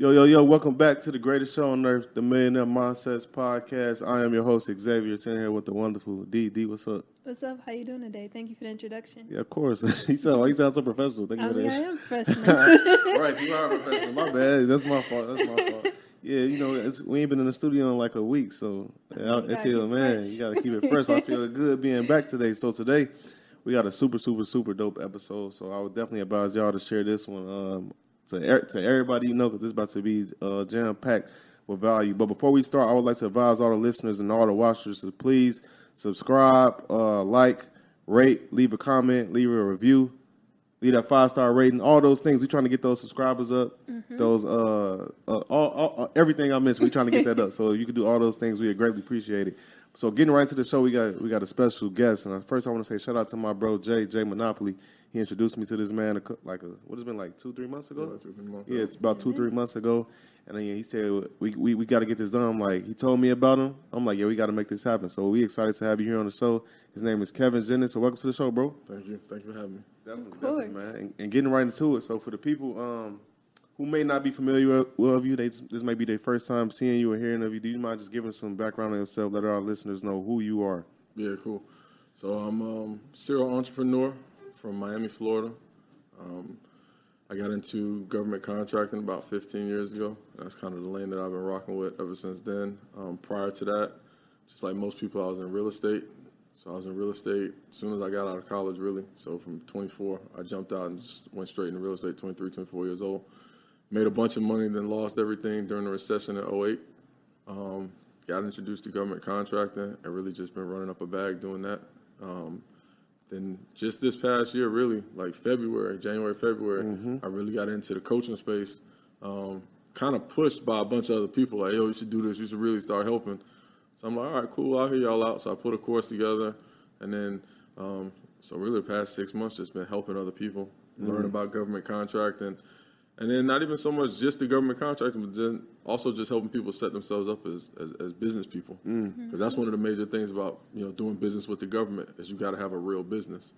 Yo, yo, yo, welcome back to the greatest show on earth, the Millionaire Mindsets Podcast. I am your host, Xavier, sitting here with the wonderful D. D, what's up? What's up? How you doing today? Thank you for the introduction. Yeah, of course. he sound, he sounds so professional. Thank you I for mean, that. I am professional. right, you are a professional. My bad. That's my fault. That's my fault. Yeah, you know, it's, we ain't been in the studio in like a week, so I, I feel, man, fresh. you got to keep it fresh. I feel good being back today. So today, we got a super, super, super dope episode. So I would definitely advise y'all to share this one um, to er- to everybody you know, because it's about to be uh, jam packed with value. But before we start, I would like to advise all the listeners and all the watchers to please subscribe, uh, like, rate, leave a comment, leave a review leave that five star rating, all those things. We're trying to get those subscribers up. Those uh, uh all, all, all- everything I mentioned, we're trying to get that up. So you can do all those things, we greatly appreciate it. So getting right to the show, we got we got a special guest, and first I want to say shout out to my bro Jay Jay Monopoly. He introduced me to this man a like a what has been like two three months ago. Yeah, it's about two three months ago, and then he said we we, we got to get this done. I'm like he told me about him. I'm like yeah, we got to make this happen. So we excited to have you here on the show. His name is Kevin Jennings. So welcome to the show, bro. Thank you. Thank you for having me. Definitely, Of definitely, course. man. And, and getting right into it. So for the people um, who may not be familiar with, with you, they, this may be their first time seeing you or hearing of you. Do you mind just giving some background on yourself? Let our listeners know who you are. Yeah, cool. So I'm um, serial entrepreneur from Miami, Florida. Um, I got into government contracting about 15 years ago. That's kind of the lane that I've been rocking with ever since then. Um, prior to that, just like most people, I was in real estate. So I was in real estate as soon as I got out of college, really. So from 24, I jumped out and just went straight into real estate, 23, 24 years old. Made a bunch of money, then lost everything during the recession in 08. Um, got introduced to government contracting and really just been running up a bag doing that. Um, then just this past year, really, like February, January, February, I really got into the coaching space. Um, kind of pushed by a bunch of other people, like, yo, you should do this, you should really start helping. So I'm like, all right, cool, I'll hear y'all out. So I put a course together, and then, um, so really the past six months, just been helping other people learn about government contracting. And then not even so much just the government contracting, but then also just helping people set themselves up as, as, as business people. Because that's one of the major things about you know doing business with the government is you got to have a real business.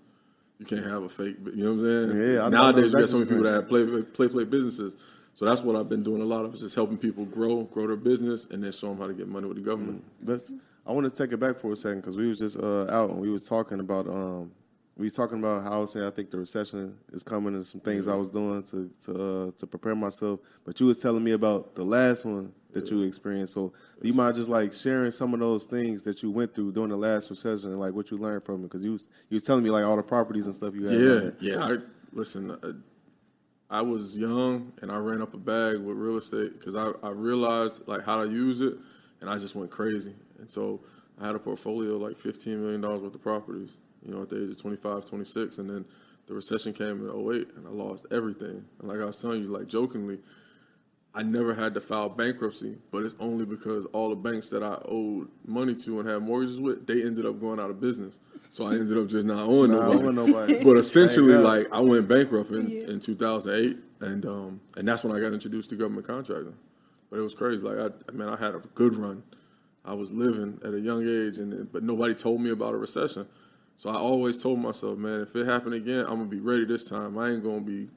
You can't have a fake. You know what I'm saying? Yeah, I Nowadays you got so many people that have play play play businesses. So that's what I've been doing a lot of is just helping people grow, grow their business, and then show them how to get money with the government. Let's. I want to take it back for a second because we was just uh, out and we was talking about um, we was talking about how I was saying I think the recession is coming and some things I was doing to to uh, to prepare myself. But you was telling me about the last one that you experienced. So you mind just like sharing some of those things that you went through during the last recession and like what you learned from it? Because you was you was telling me like all the properties and stuff you had. Yeah, yeah. I listen. uh, I was young and I ran up a bag with real estate because I, I realized like how to use it, and I just went crazy. And so I had a portfolio of like fifteen million dollars worth of properties. You know, at the age of 25, 26, and then the recession came in 08 and I lost everything. And like I was telling you, like jokingly, I never had to file bankruptcy, but it's only because all the banks that I owed money to and had mortgages with, they ended up going out of business. So I ended up just not owing Nah, nobody. nobody. But essentially, Thank like I went bankrupt in, Yeah. in 2008, and um, and that's when I got introduced to government contracting. But it was crazy. Like I, I mean, I had a good run. I was living at a young age, and but nobody told me about a recession. So I always told myself, man, if it happened again, I'm gonna be ready this time. I ain't gonna be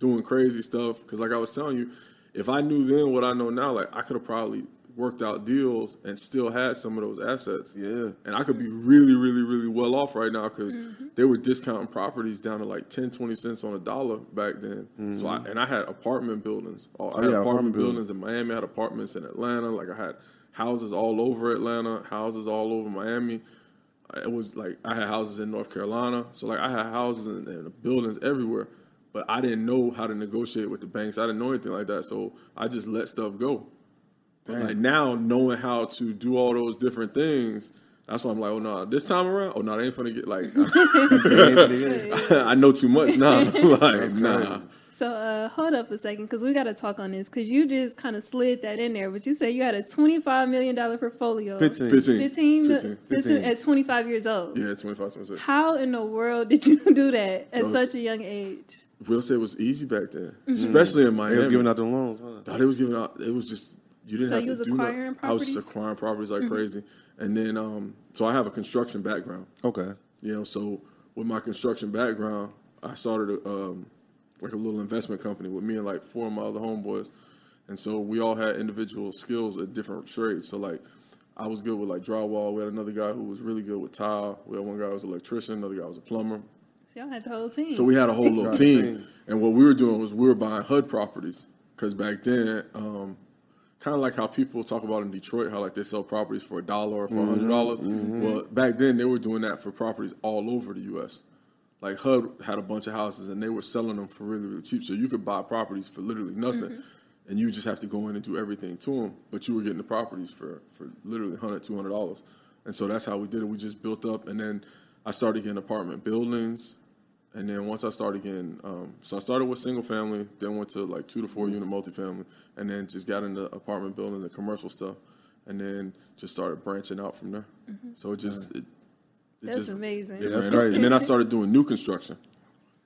doing crazy stuff because, like I was telling you, if I knew then what I know now, like I could have probably worked out deals and still had some of those assets. Yeah. And I could be really, really, really well off right now because they were discounting properties down to like 10, 20 cents on a dollar back then. So I, and I had apartment buildings. I had Mm-hmm. Oh, yeah, apartment apartment buildings in Miami. I had apartments in Atlanta. Like I had houses all over Atlanta, houses all over Miami. It was like I had houses in North Carolina. So like I had houses and, and buildings everywhere. But I didn't know how to negotiate with the banks. I didn't know anything like that. So I just let stuff go. But like now, knowing how to do all those different things, that's why I'm like, oh no, this time around, oh no, they ain't finna get like, I know too much now. like, nah. So uh, hold up a second, because we got to talk on this, because you just kind of slid that in there, but you said you had a $25 million portfolio. 15. 15. 15, 15. 15 at 25 years old. Yeah, 25, 26. How in the world did you do that at Those- such a young age? Real estate was easy back then, Mm-hmm. especially in They Miami. was giving out the loans. Huh? They was giving out. It was just you didn't So have you to was do nothing. acquiring I was just properties? Mm-hmm. acquiring properties like crazy, and then um, so I have a construction background. Okay. You know, so with my construction background, I started a, um, like a little investment company with me and like four of my other homeboys, and so we all had individual skills at different trades. So like, I was good with like drywall. We had another guy who was really good with tile. We had one guy who was an electrician. Another guy was a plumber. So y'all had the whole team. So we had a whole little team. Team. And what we were doing was we were buying HUD properties. Because back then, um, kind of like how people talk about in Detroit, how like they sell properties for a dollar or for a hundred dollars. Well, back then they were doing that for properties all over the U.S. Like HUD had a bunch of houses and they were selling them for really, really cheap. So you could buy properties for literally nothing. Mm-hmm. And you just have to go in and do everything to them. But you were getting the properties for, for literally $100, $200. And so that's how we did it. We just built up. And then I started getting apartment buildings. And then once I started getting, um, so I started with single family, then went to like two to four mm-hmm. unit multifamily, and then just got into apartment buildings and commercial stuff, and then just started branching out from there. Mm-hmm. So it just, it, it That's just, amazing. it that's crazy. And then I started doing new construction,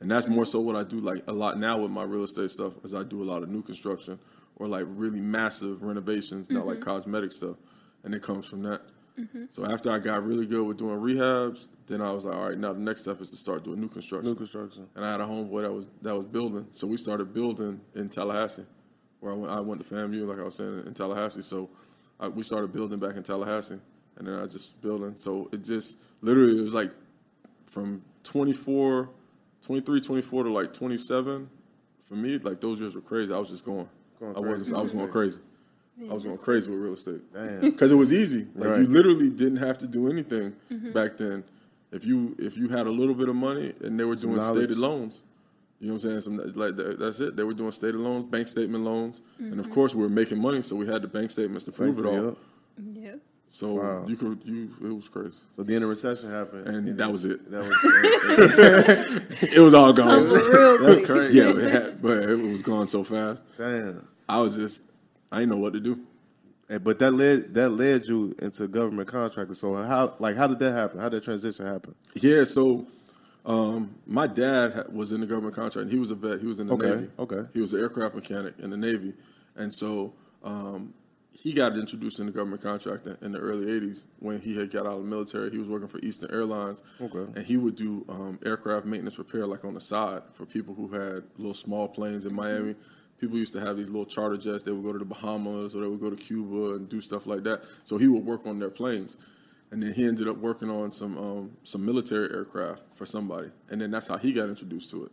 and that's more so what I do like a lot now with my real estate stuff, is I do a lot of new construction or like really massive renovations, not like mm-hmm. cosmetic stuff, and it comes from that. Mm-hmm. So after I got really good with doing rehabs, then I was like, all right, now the next step is to start doing new construction. New construction. And I had a homeboy that was that was building, so we started building in Tallahassee, where I went. I went to FAMU, like I was saying, in Tallahassee. So I, we started building back in Tallahassee, and then I was just building. So it just literally it was like from 24, 23, 24 to like 27. For me, like those years were crazy. I was just going. Going I wasn't. crazy. I was going crazy. I was going crazy with real estate because it was easy. Like Right. you literally didn't have to do anything mm-hmm. back then. If you if you had a little bit of money and they were doing knowledge. stated loans, you know what I'm saying? Some like that, that's it. They were doing stated loans, bank statement loans, and of mm-hmm. course we were making money, so we had the bank statements to prove it all. Yep. Yeah. So Wow. you could you it was crazy. So then the recession happened, And that was it. That was It was all gone. Real that's crazy. yeah, it had, but it was gone so fast. Damn. I was just I didn't know what to do. Hey, but that led that led you into government contracting. So how like how did that happen? How did that transition happen? Yeah, so um, my dad was in the government contract. He was a vet. He was in the Okay, Navy. okay. He was an aircraft mechanic in the Navy, and so um, he got introduced in the government contracting in the early '80s when he had got out of the military. He was working for Eastern Airlines, Okay. and he would do um, aircraft maintenance repair like on the side for people who had little small planes in Miami. People used to have these little charter jets. They would go to the Bahamas or they would go to Cuba and do stuff like that. So he would work on their planes and then he ended up working on some um, some military aircraft for somebody, and then that's how he got introduced to it.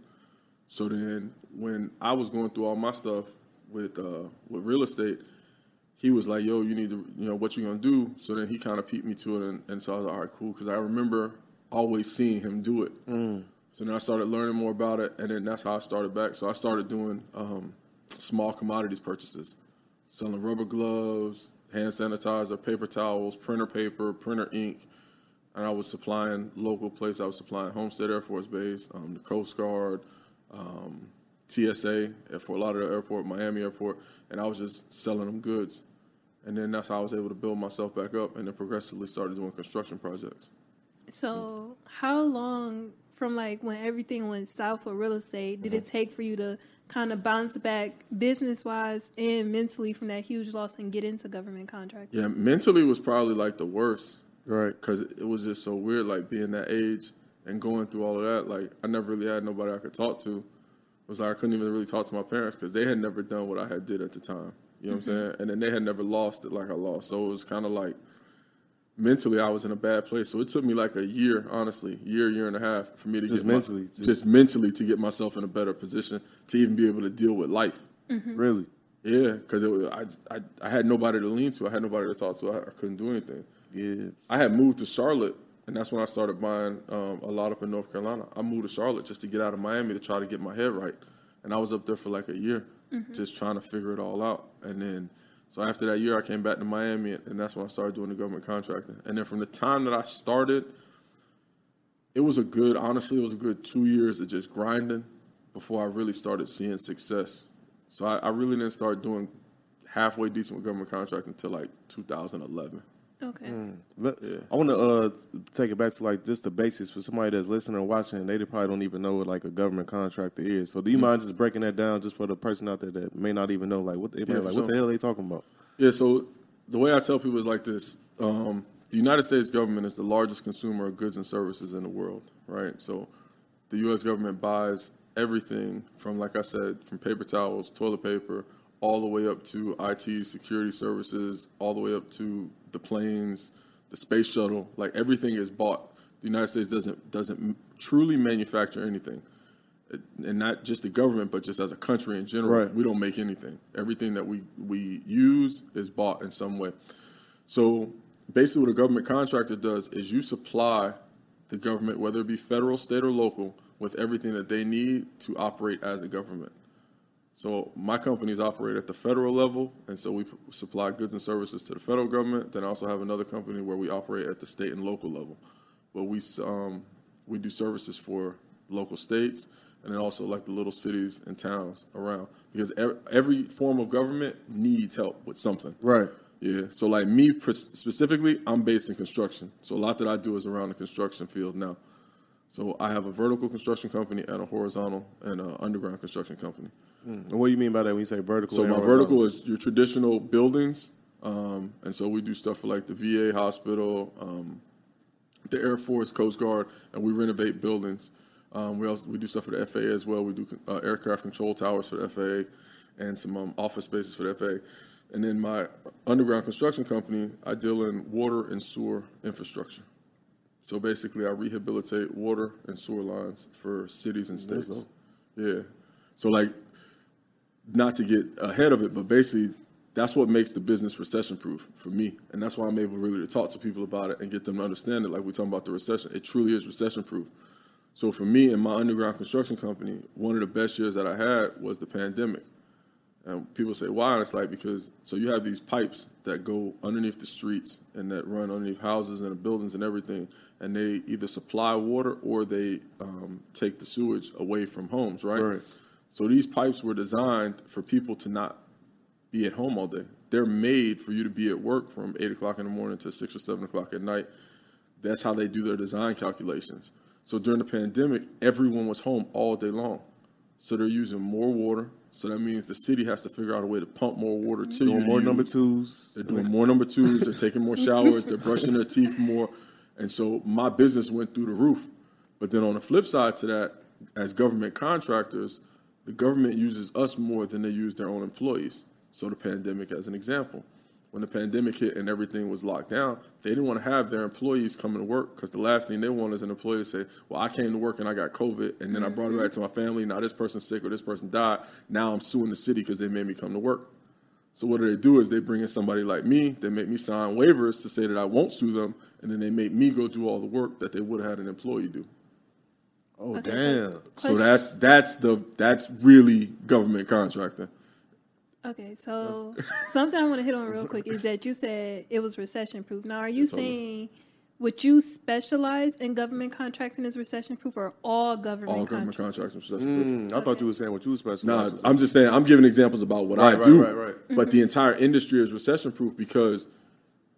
So then, when I was going through all my stuff with uh, with real estate, he was like, "Yo, you need to, you know, what you gonna do?" So then he kind of peeped me to it, and, and so I was like, "All right, cool," because I remember always seeing him do it. So then I started learning more about it, and then that's how I started back. So I started doing um, small commodities purchases, selling rubber gloves, hand sanitizer, paper towels, printer paper, printer ink, and I was supplying local places. I was supplying Homestead Air Force Base, um, the Coast Guard, um, TSA at Fort Lauderdale Airport, Miami Airport, and I was just selling them goods. And then that's how I was able to build myself back up, and then progressively started doing construction projects. So, how long from like when everything went south for real estate, did it uh-huh. take for you to kind of bounce back business wise and mentally from that huge loss and get into government contracts? Yeah, mentally was probably like the worst. Right. Because it was just so weird, like being that age and going through all of that. Like I never really had nobody I could talk to. It was like I couldn't even really talk to my parents because they had never done what I had did at the time. You know what I'm mm-hmm. saying? And then they had never lost it like I lost. So it was kind of like mentally I was in a bad place. So it took me like a year, honestly, year, year and a half for me to Just get my- mentally, just, just- mentally to get myself in a better position to even be able to deal with life. Mm-hmm. Really. Yeah, because it was I, I I had nobody to lean to. I had nobody to talk to. I, I couldn't do anything. Yeah. I had moved to Charlotte, and that's when I started buying um, a lot up in North Carolina. I moved to Charlotte just to get out of Miami to try to get my head right, and I was up there for like a year, just trying to figure it all out. And then, so after that year, I came back to Miami, and that's when I started doing the government contracting. And then from the time that I started, it was a good, honestly, it was a good two years of just grinding before I really started seeing success. So I, I really didn't start doing halfway decent with government contracting until like 2011. Okay. Let, I want to uh, take it back to like just the basics for somebody that's listening or watching. and They probably don't even know what like a government contractor is. So do you mind just breaking that down just for the person out there that may not even know like what they Yeah, like for what the hell are they talking about? Yeah, so the way I tell people is like this. Um, the United States government is the largest consumer of goods and services in the world, right? So the U.S. government buys everything from, like I said, from paper towels, toilet paper, all the way up to IT, security services, all the way up to the planes, the space shuttle. Like everything is bought. The United States doesn't doesn't truly manufacture anything, and not just the government, but just as a country in general. Right. We don't make anything. Everything that we we use is bought in some way. So basically, what a government contractor does is you supply the government, whether it be federal, state, or local, with everything that they need to operate as a government. So my companies operate at the federal level, and so we supply goods and services to the federal government. Then I also have another company where we operate at the state and local level, but we um, we do services for local states and then also like the little cities and towns around because ev- every form of government needs help with something. Right. Yeah. So like me specifically, I'm based in construction. So a lot that I do is around the construction field now. So I have a vertical construction company and a horizontal and a underground construction company. And what do you mean by that when you say vertical? So my horizontal? vertical is your traditional buildings, um, and so we do stuff for like the VA hospital, um, the Air Force, Coast Guard, and we renovate buildings. Um, we also we do stuff for the FAA as well. We do uh, aircraft control towers for the FAA and some um, office spaces for the FAA. And then my underground construction company, I deal in water and sewer infrastructure. So basically, I rehabilitate water and sewer lines for cities and states. Yeah. So like not to get ahead of it, but basically that's what makes the business recession proof for me. And that's why I'm able really to talk to people about it and get them to understand it. Like we're talking about the recession, it truly is recession proof. So for me and my underground construction company, one of the best years that I had was the pandemic. And people say, why? And it's like, because, so you have these pipes that go underneath the streets and that run underneath houses and buildings and everything. And they either supply water or they um, take the sewage away from homes, right? Right. So these pipes were designed for people to not be at home all day. They're made for you to be at work from eight o'clock in the morning to six or seven o'clock at night. That's how they do their design calculations. So during the pandemic, everyone was home all day long. So they're using more water. So that means the city has to figure out a way to pump more water to. Doing to more number twos. They're doing more number twos. They're taking more showers. They're brushing their teeth more. And so my business went through the roof. But then on the flip side to that, as government contractors, the government uses us more than they use their own employees. So the pandemic, as an example, when the pandemic hit and everything was locked down, they didn't want to have their employees coming to work because the last thing they want is an employee to say, "Well, I came to work and I got COVID, and then I brought it back to my family. Now this person's sick or this person died. Now I'm suing the city because they made me come to work." So what do they do is they bring in somebody like me. They make me sign waivers to say that I won't sue them, and then they make me go do all the work that they would have had an employee do. Oh Okay, damn. So Question. that's that's the that's really government contractor. Okay, so something I want to hit on real quick is that you said it was recession proof. Now, are you saying would you specialize in government contracting as recession proof or all government All government contracting? contracts. That's proof. Mm, I thought you were saying what you specialize. Nah, specialize. I'm just saying. I'm giving examples about what I Right, do. right, right, right. But the entire industry is recession proof because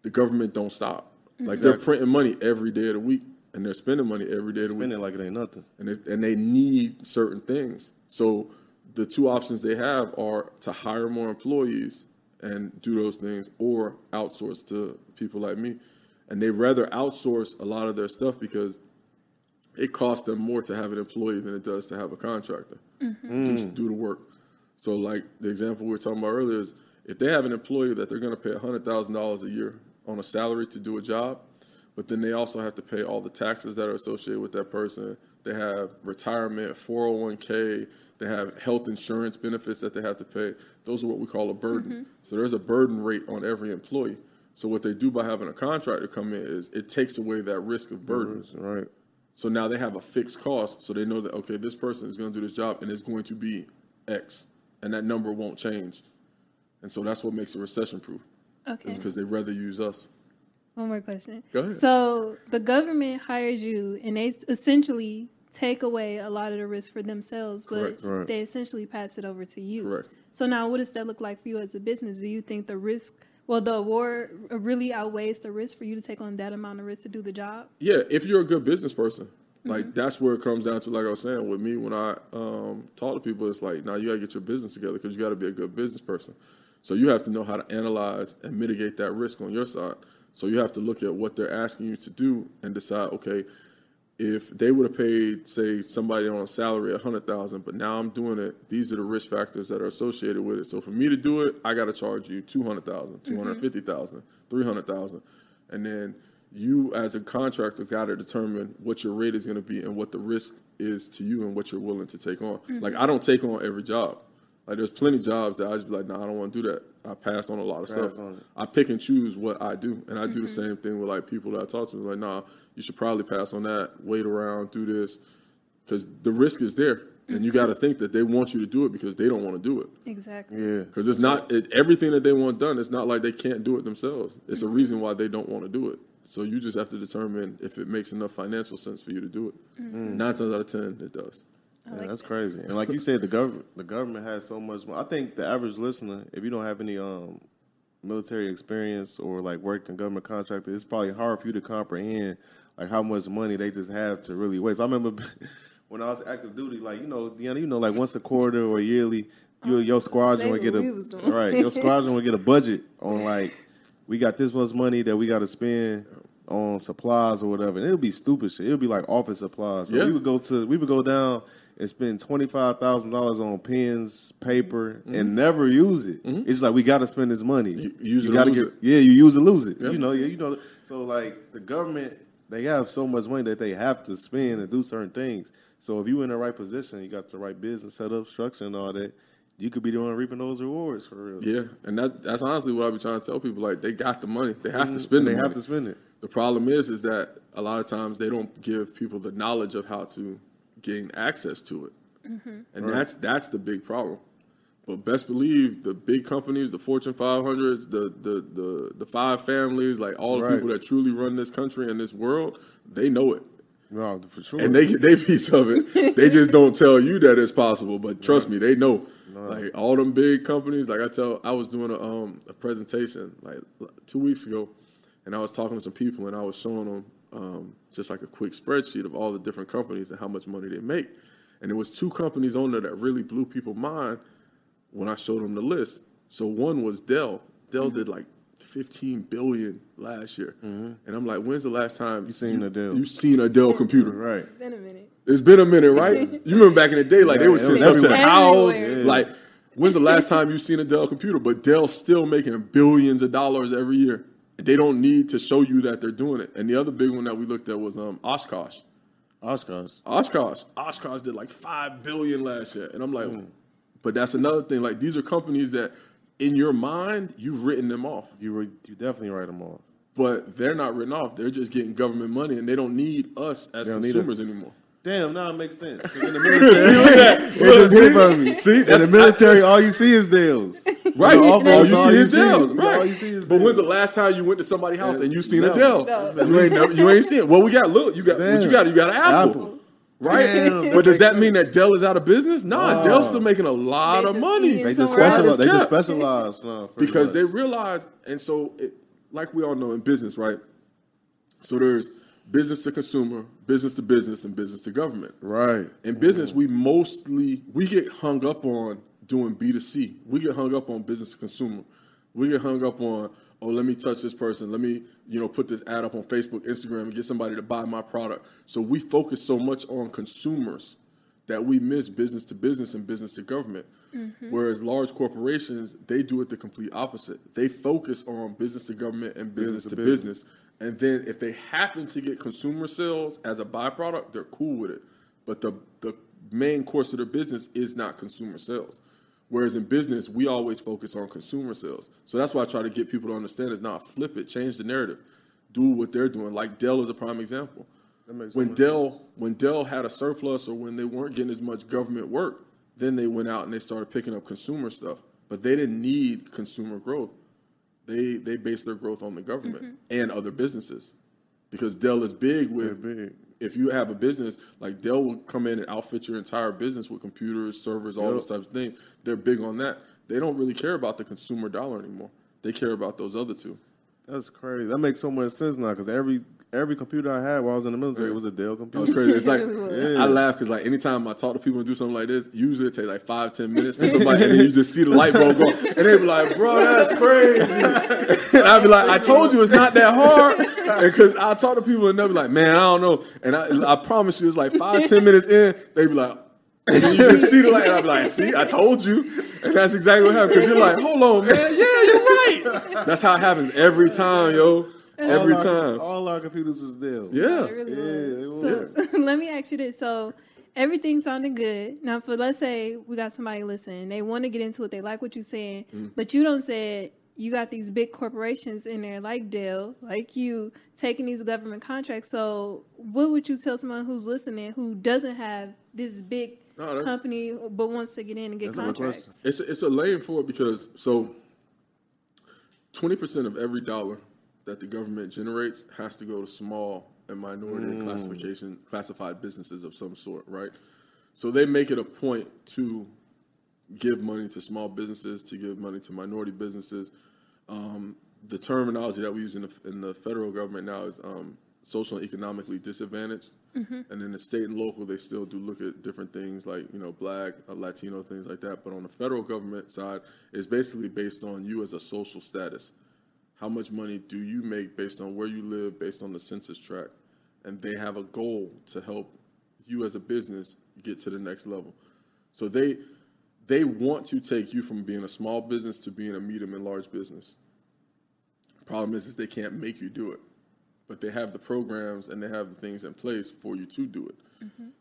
the government don't stop. Like Exactly. they're printing money every day of the week, and they're spending money every day. of the week like it ain't nothing. and they, and they need certain things. So the two options they have are to hire more employees and do those things, or outsource to people like me. And they rather outsource a lot of their stuff because it costs them more to have an employee than it does to have a contractor. Mm-hmm. Just do the work. So like the example we were talking about earlier is if they have an employee that they're going to pay hundred thousand dollars a year on a salary to do a job, but then they also have to pay all the taxes that are associated with that person. They have retirement, 401k, they have health insurance benefits that they have to pay. Those are what we call a burden. Mm-hmm. So there's a burden rate on every employee. So what they do by having a contractor come in is it takes away that risk of burden. Right. So now they have a fixed cost, so they know that okay, this person is going to do this job and it's going to be X, and that number won't change. And so that's what makes it recession proof, Okay. because they rather use us. One more question. Go ahead. So the government hires you, and they essentially take away a lot of the risk for themselves, but Correct. Right. they essentially pass it over to you. Correct. So now, what does that look like for you as a business? Do you think the risk, well, the award really outweighs the risk for you to take on that amount of risk to do the job? Yeah, if you're a good business person, like that's where it comes down to. Like I was saying, with me when I um, talk to people, it's like now you got to get your business together because you got to be a good business person. So you have to know how to analyze and mitigate that risk on your side. So you have to look at what they're asking you to do and decide, okay, if they would have paid, say, somebody on a salary a hundred thousand, but now I'm doing it, these are the risk factors that are associated with it. So for me to do it, I got to charge you 200,000, 250,000, mm-hmm. 300,000. And then you as a contractor got to determine what your rate is going to be and what the risk is to you and what you're willing to take on. Like mm-hmm. I don't take on every job. Like there's plenty of jobs that I just be like, nah, I don't want to do that. I pass on a lot of stuff. I pick and choose what I do, and I do the mm-hmm. same thing with like people that I talk to. Like, nah, you should probably pass on that. Wait around, do this, because the risk is there, and you got to mm-hmm. think that they want you to do it because they don't want to do it. Exactly. Yeah. Because it's not it, everything that they want done. It's not like they can't do it themselves. It's a mm-hmm. reason why they don't want to do it. So you just have to determine if it makes enough financial sense for you to do it. Nine times out of ten, it does. Yeah, that's crazy. And like you said, the government the government has so much. More. I think the average listener, if you don't have any um, military experience or like worked in government contractor, it's probably hard for you to comprehend like how much money they just have to really waste. I remember when I was active duty, like you know, Deanna, you know, like once a quarter or yearly, you your squadron would get a we was doing. right. Your squadron would get a budget on like we got this much money that we got to spend on supplies or whatever. And it would be stupid shit. It would be like office supplies. So Yeah. we would go to we would go down and spend twenty five thousand dollars on pens, paper, mm-hmm. and never use it. Mm-hmm. It's just like we got to spend this money. You- you use it gotta lose get it. yeah. You use it, lose it. Yeah. You know, yeah, you know. So like the government, they have so much money that they have to spend and do certain things. So if you in the right position, you got the right business set up, structure, and all that. You could be doing reaping those rewards for real. Yeah, and that that's honestly what I be trying to tell people. Like they got the money, they have to mm, spend And the they money. have to spend it. The problem is, is that a lot of times they don't give people the knowledge of how to gain access to it, and that's that's the big problem. But best believe the big companies, the Fortune 500s, the the the the five families, like all the Right. people that truly run this country and this world, they know it. No, for sure. and they get their piece of it. they just don't tell you that it's possible. But trust me, they know. Like all them big companies, like I tell, I was doing a um a presentation like two weeks ago, and I was talking to some people, and I was showing them um just like a quick spreadsheet of all the different companies and how much money they make, and there was two companies on there that really blew people mind when I showed them the list. So one was Dell. Dell did like. 15 billion last year. And I'm like, when's the last time you seen a Dell? You seen a Dell computer? right. It's Been a minute. It's been a minute, right? you remember back in the day, like they Yeah, would it send was stuff to the everywhere. house. Everywhere. Like, when's the last time you seen a Dell computer? But Dell's still making billions of dollars every year. They don't need to show you that they're doing it. And the other big one that we looked at was um, Oshkosh. Oshkosh. Oshkosh. Oshkosh did like five billion last year, and I'm like, Hmm. but that's another thing. Like these are companies that, in your mind, you've written them off, You were, you definitely write them off. but they're not written off. They're just getting government money, and they don't need us as They don't need consumers anymore. Damn, now it makes sense. in the military, it just hit from me. See, in the military, all you see is Dells. Right. You know, off- all you all see you is see. Dells. Right. all you see is but when's the last time you went to somebody's house and you seen a Never. Dell? No. You ain't never, you ain't seen it. Well, we got look. You got what you Damn. got. You got an Apple. Apple. Right. Damn, but does makes that mean that Dell is out of business? Nah, Dell's still making a lot They of just money They just somewhere else. specialize. They just Yeah. specialize no, pretty because they much. realize, and so it, like we all know in business, right? So there's business to consumer, business to business, and business to government. Right. In business, mm-hmm. we mostly we get hung up on doing B two C. We get hung up on business to consumer. We get hung up on oh let me touch this person, let me you know put this ad up on Facebook, Instagram, and get somebody to buy my product. So we focus so much on consumers that we miss business to business and business to government. Mm-hmm. Whereas large corporations, they do it the complete opposite. They focus on business to government and business, Business to to business. And then if they happen to get consumer sales as a byproduct, they're cool with it. But the the main course of their business is not consumer sales. Whereas in business, we always focus on consumer sales. So that's why I try to get people to understand is not flip it, change the narrative, do what they're doing. Like Dell is a prime example. When much Dell when Dell had a surplus or when they weren't getting as much government work, then they went out and they started picking up consumer stuff. But they didn't need consumer growth. They they based their growth on the government mm-hmm. and other businesses. Because Dell is big with big. If you have a business like Dell will come in and outfit your entire business with computers, servers, all Yep. those types of things. They're big on that. They don't really care about the consumer dollar anymore. They care about those other two. That's crazy. That makes so much sense now because every every computer I had while I was in the military was a Dell That computer. was crazy. It's like Yeah. I laugh because like anytime I talk to people and do something like this, usually it takes like five ten minutes for somebody, and then you just see the light bulb go, and they be like, "Bro, that's crazy." and I'd be like, "I told you it's not that hard." Because I talk to people and they'll be like, "Man, I don't know," and I, I promise you, it's like five ten minutes in, they be like. And you just see the light, and I'll be like, "See, I told you," and that's exactly what happened. Because you're like, "Hold on, man, yeah, you're right." That's how it happens every time, yo. Every all our, time, all our computers was Dell. yeah. It really Yeah, was. it So let me ask you this. So everything sounded good. Now, for let's say we got somebody listening, they want to get into it, they like what you're saying, Mm-hmm. but you don't say you got these big corporations in there like Dell, like you, taking these government contracts. So what would you tell someone who's listening who doesn't have this big No, company but wants to get in and get That's a contracts? It's a, it's a lane for it because so twenty percent of every dollar that the government generates has to go to small and minority and classification classified businesses of some sort, right? So they make it a point to give money to small businesses, to give money to minority businesses. Um, the terminology that we use in the, in the federal government now is um, social and economically disadvantaged, and then the state and local they still do look at different things like you know black, uh, Latino things like that. But on the federal government side, it's basically based on you as a social status. How much money do you make based on where you live, based on the census tract, and they have a goal to help you as a business get to the next level. So they they want to take you from being a small business to being a medium and large business. Problem is, is they can't make you do it, but they have the programs and they have the things in place for you to do it.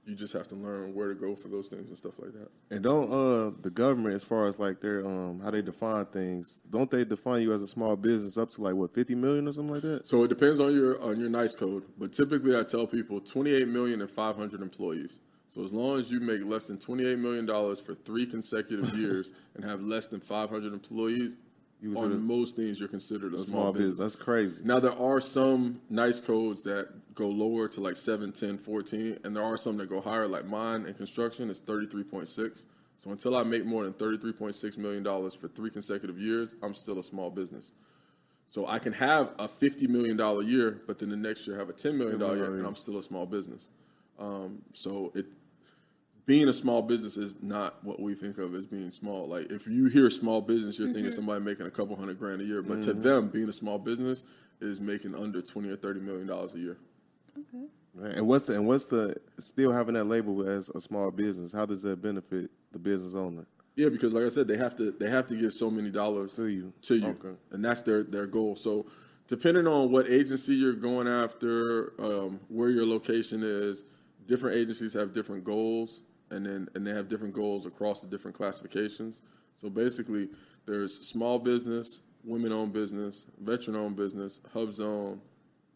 You just have to learn where to go for those things and stuff like that. And don't uh the government as far as like their um how they define things, don't they define you as a small business up to like what, fifty million or something like that? So it depends on your on your NAICS code, but typically I tell people 28 million and 500 employees. So as long as you make less than 28 million dollars for three consecutive years and have less than 500 employees, You on consider- most things you're considered a, A small, small business. business. That's crazy. Now there are some NAICS codes that go lower to like 7, 10, 14, and there are some that go higher, like mine in construction is 33.6. So until I make more than 33.6 million dollars for three consecutive years, I'm still a small business. So I can have a 50 million dollar year, but then the next year have a 10 million dollar year, and I'm still a small business. Um, so it being a small business is not what we think of as being small. Like if you hear small business, you're thinking somebody making a couple hundred grand a year, but to them, being a small business is making under 20 or 30 million dollars a year. Okay. And what's the and what's the still having that label as a small business? How does that benefit the business owner? Yeah, because like I said, they have to they have to give so many dollars To you. to you, Okay. and that's their their goal. So, depending on what agency you're going after, um, where your location is, different agencies have different goals, and then and they have different goals across the different classifications. So basically, there's small business, women-owned business, veteran-owned business, HUBZone,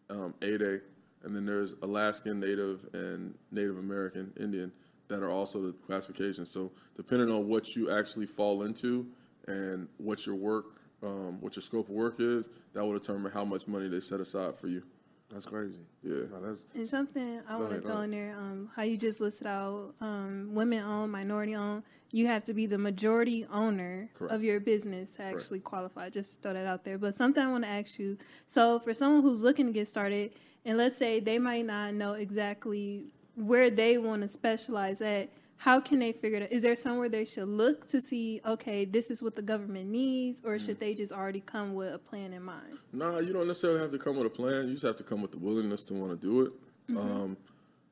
um, 8A, and then there's Alaskan Native and Native American Indian that are also the classifications. So depending on what you actually fall into and what your work, um, what your scope of work is, that will determine how much money they set aside for you. That's crazy. Yeah. No, that's, And something I want to go throw in there, um, how you just listed out um, women owned, minority owned. You have to be the majority owner Correct. of your business to actually qualify. Just throw that out there. But something I want to ask you. So for someone who's looking to get started, and let's say they might not know exactly where they want to specialize at, how can they figure it out? Is there somewhere they should look to see, okay, this is what the government needs, or Mm. should they just already come with a plan in mind? Nah, you don't necessarily have to come with a plan. You just have to come with the willingness to want to do it. Um,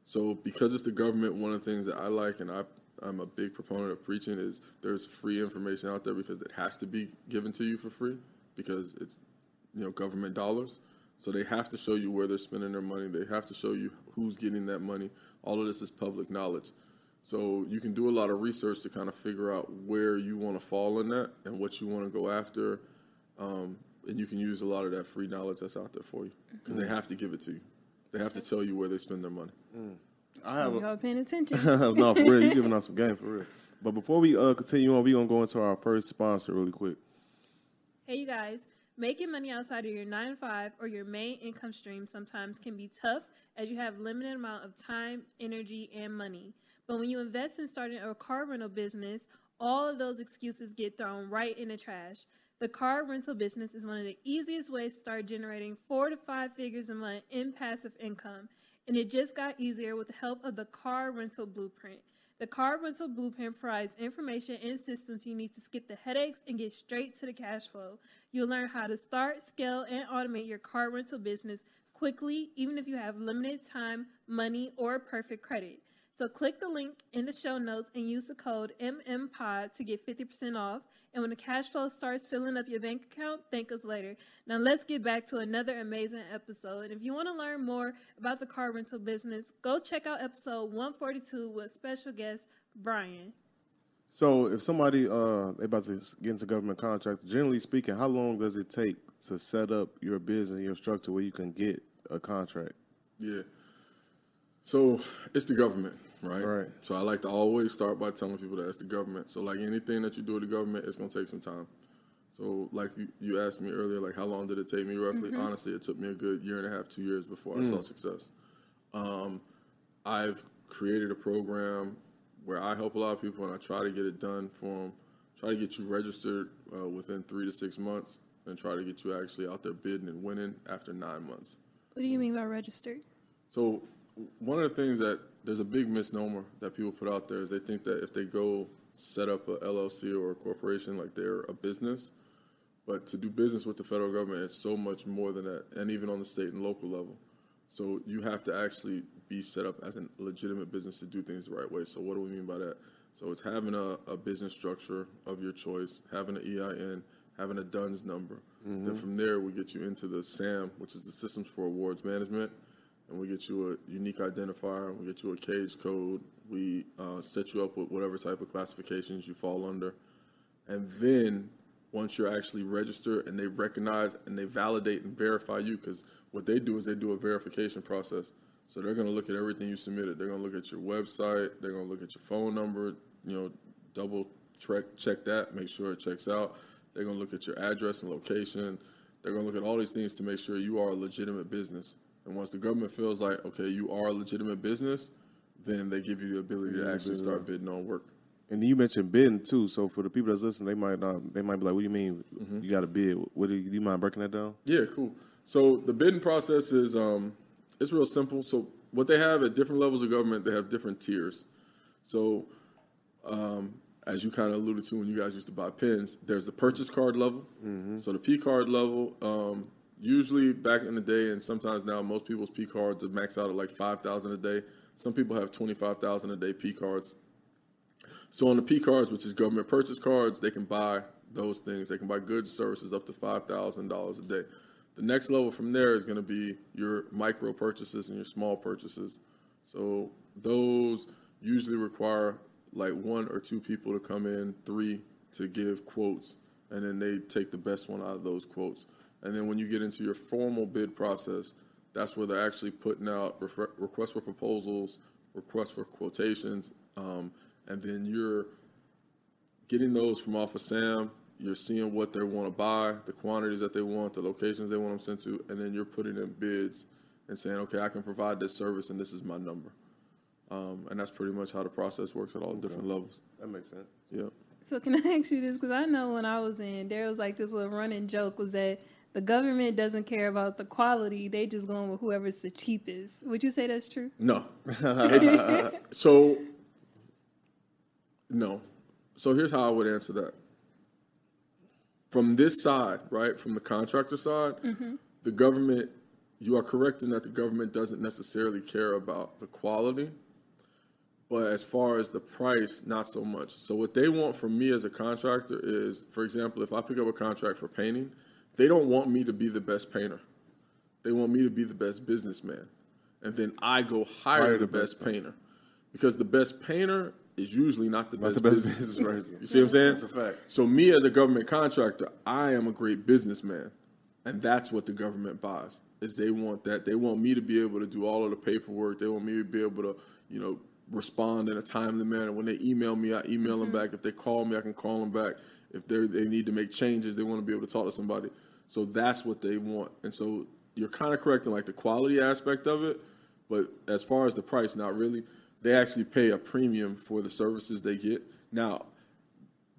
so because it's the government, one of the things that I like and I, I'm a big proponent of preaching is there's free information out there because it has to be given to you for free because it's you know government dollars. So they have to show you where they're spending their money. They have to show you who's getting that money. All of this is public knowledge. So you can do a lot of research to kind of figure out where you want to fall in that and what you want to go after. Um, and you can use a lot of that free knowledge that's out there for you because they have to give it to you. They have to tell you where they spend their money. I have a, Y'all paying attention? no, for real. You're giving us some game for real. But before we uh, continue on, we're going to go into our first sponsor really quick. Hey, you guys. Making money outside of your nine to five or your main income stream sometimes can be tough as you have limited amount of time, energy, and money. But when you invest in starting a car rental business, all of those excuses get thrown right in the trash. The car rental business is one of the easiest ways to start generating four to five figures a month in passive income. And it just got easier with the help of the Car Rental Blueprint. The Car Rental Blueprint provides information and systems you need to skip the headaches and get straight to the cash flow. You'll learn how to start, scale, and automate your car rental business quickly, even if you have limited time, money, or perfect credit. So click the link in the show notes and use the code MMPOD to get 50% off. And when the cash flow starts filling up your bank account, thank us later. Now let's get back to another amazing episode. And if you want to learn more about the car rental business, go check out episode 142 with special guest Brian. So if somebody uh they about to get into government contract, generally speaking, how long does it take to set up your business, your structure where you can get a contract? Yeah. So it's the government, right? Right. So I like to always start by telling people that it's the government. So like anything that you do with the government, it's gonna take some time. So like you, you asked me earlier, like how long did it take me roughly? Honestly, it took me a good year and a half, two years before I saw success. Um, I've created a program where I help a lot of people and I try to get it done for them. Try to get you registered uh, within three to six months, and try to get you actually out there bidding and winning after nine months. What do you mean by registered? So one of the things that there's a big misnomer that people put out there is they think that if they go set up a LLC or a corporation, like they're a business. But to do business with the federal government is so much more than that, and even on the state and local level. So you have to actually be set up as a legitimate business to do things the right way. So what do we mean by that? So it's having a, a business structure of your choice, having an EIN, having a DUNS number. Then mm-hmm. from there, we get you into the SAM, which is the Systems for Awards Management, and we get you a unique identifier, we get you a cage code, we uh, set you up with whatever type of classifications you fall under. And then once you're actually registered and they recognize and they validate and verify you, because what they do is they do a verification process. So they're going to look at everything you submitted. They're going to look at your website. They're going to look at your phone number. You know, double check check that, make sure it checks out. They're going to look at your address and location. They're going to look at all these things to make sure you are a legitimate business. And once the government feels like, okay, you are a legitimate business, then they give you the ability to actually start bidding on work. And you mentioned bidding too. So for the people that's listening, they might not. They might be like, "What do you mean you got to bid? What do you, do you mind breaking that down?" Yeah, cool. So the bidding process is um, it's real simple. So what they have at different levels of government, they have different tiers. So um, as you kind of alluded to when you guys used to buy pins, there's the purchase card level. So the P card level, um, usually back in the day, and sometimes now, most people's P cards are maxed out at like five thousand a day. Some people have twenty five thousand a day P cards. So on the P cards, which is government purchase cards, they can buy those things. They can buy goods, services up to five thousand dollars a day. The next level from there is going to be your micro purchases and your small purchases. So those usually require like one or two people to come in, three to give quotes, and then they take the best one out of those quotes. And then when you get into your formal bid process, that's where they're actually putting out refer- requests for proposals, requests for quotations, um, and then you're getting those from off of SAM. You're seeing what they want to buy, the quantities that they want, the locations they want them sent to, and then you're putting in bids and saying, okay, I can provide this service, and this is my number. Um, and that's pretty much how the process works at all different levels. That makes sense. Yep. So can I ask you this? Because I know when I was in, there was like this little running joke was that the government doesn't care about the quality; they just going with whoever's the cheapest. Would you say that's true? No. So, no. So here's how I would answer that. From this side, right, from the contractor side, mm-hmm. the government, you are correct in that the government doesn't necessarily care about the quality, but as far as the price, not so much. So what they want from me as a contractor is, for example, if I pick up a contract for painting, they don't want me to be the best painter. They want me to be the best businessman. And then I go hire, Hire the, the best painter. Because the best painter is usually not the Not best, the best business. business person. You see what I'm saying? That's a fact. So me as a government contractor, I am a great businessman. And that's what the government buys. Is they want that. They want me to be able to do all of the paperwork. They want me to be able to, you know, respond in a timely manner. When they email me, I email them mm-hmm. back. If they call me, I can call them back. If they they need to make changes, they want to be able to talk to somebody. So that's what they want. And so you're kind of correct in like the quality aspect of it, but as far as the price, not really. They actually pay a premium for the services they get. Now,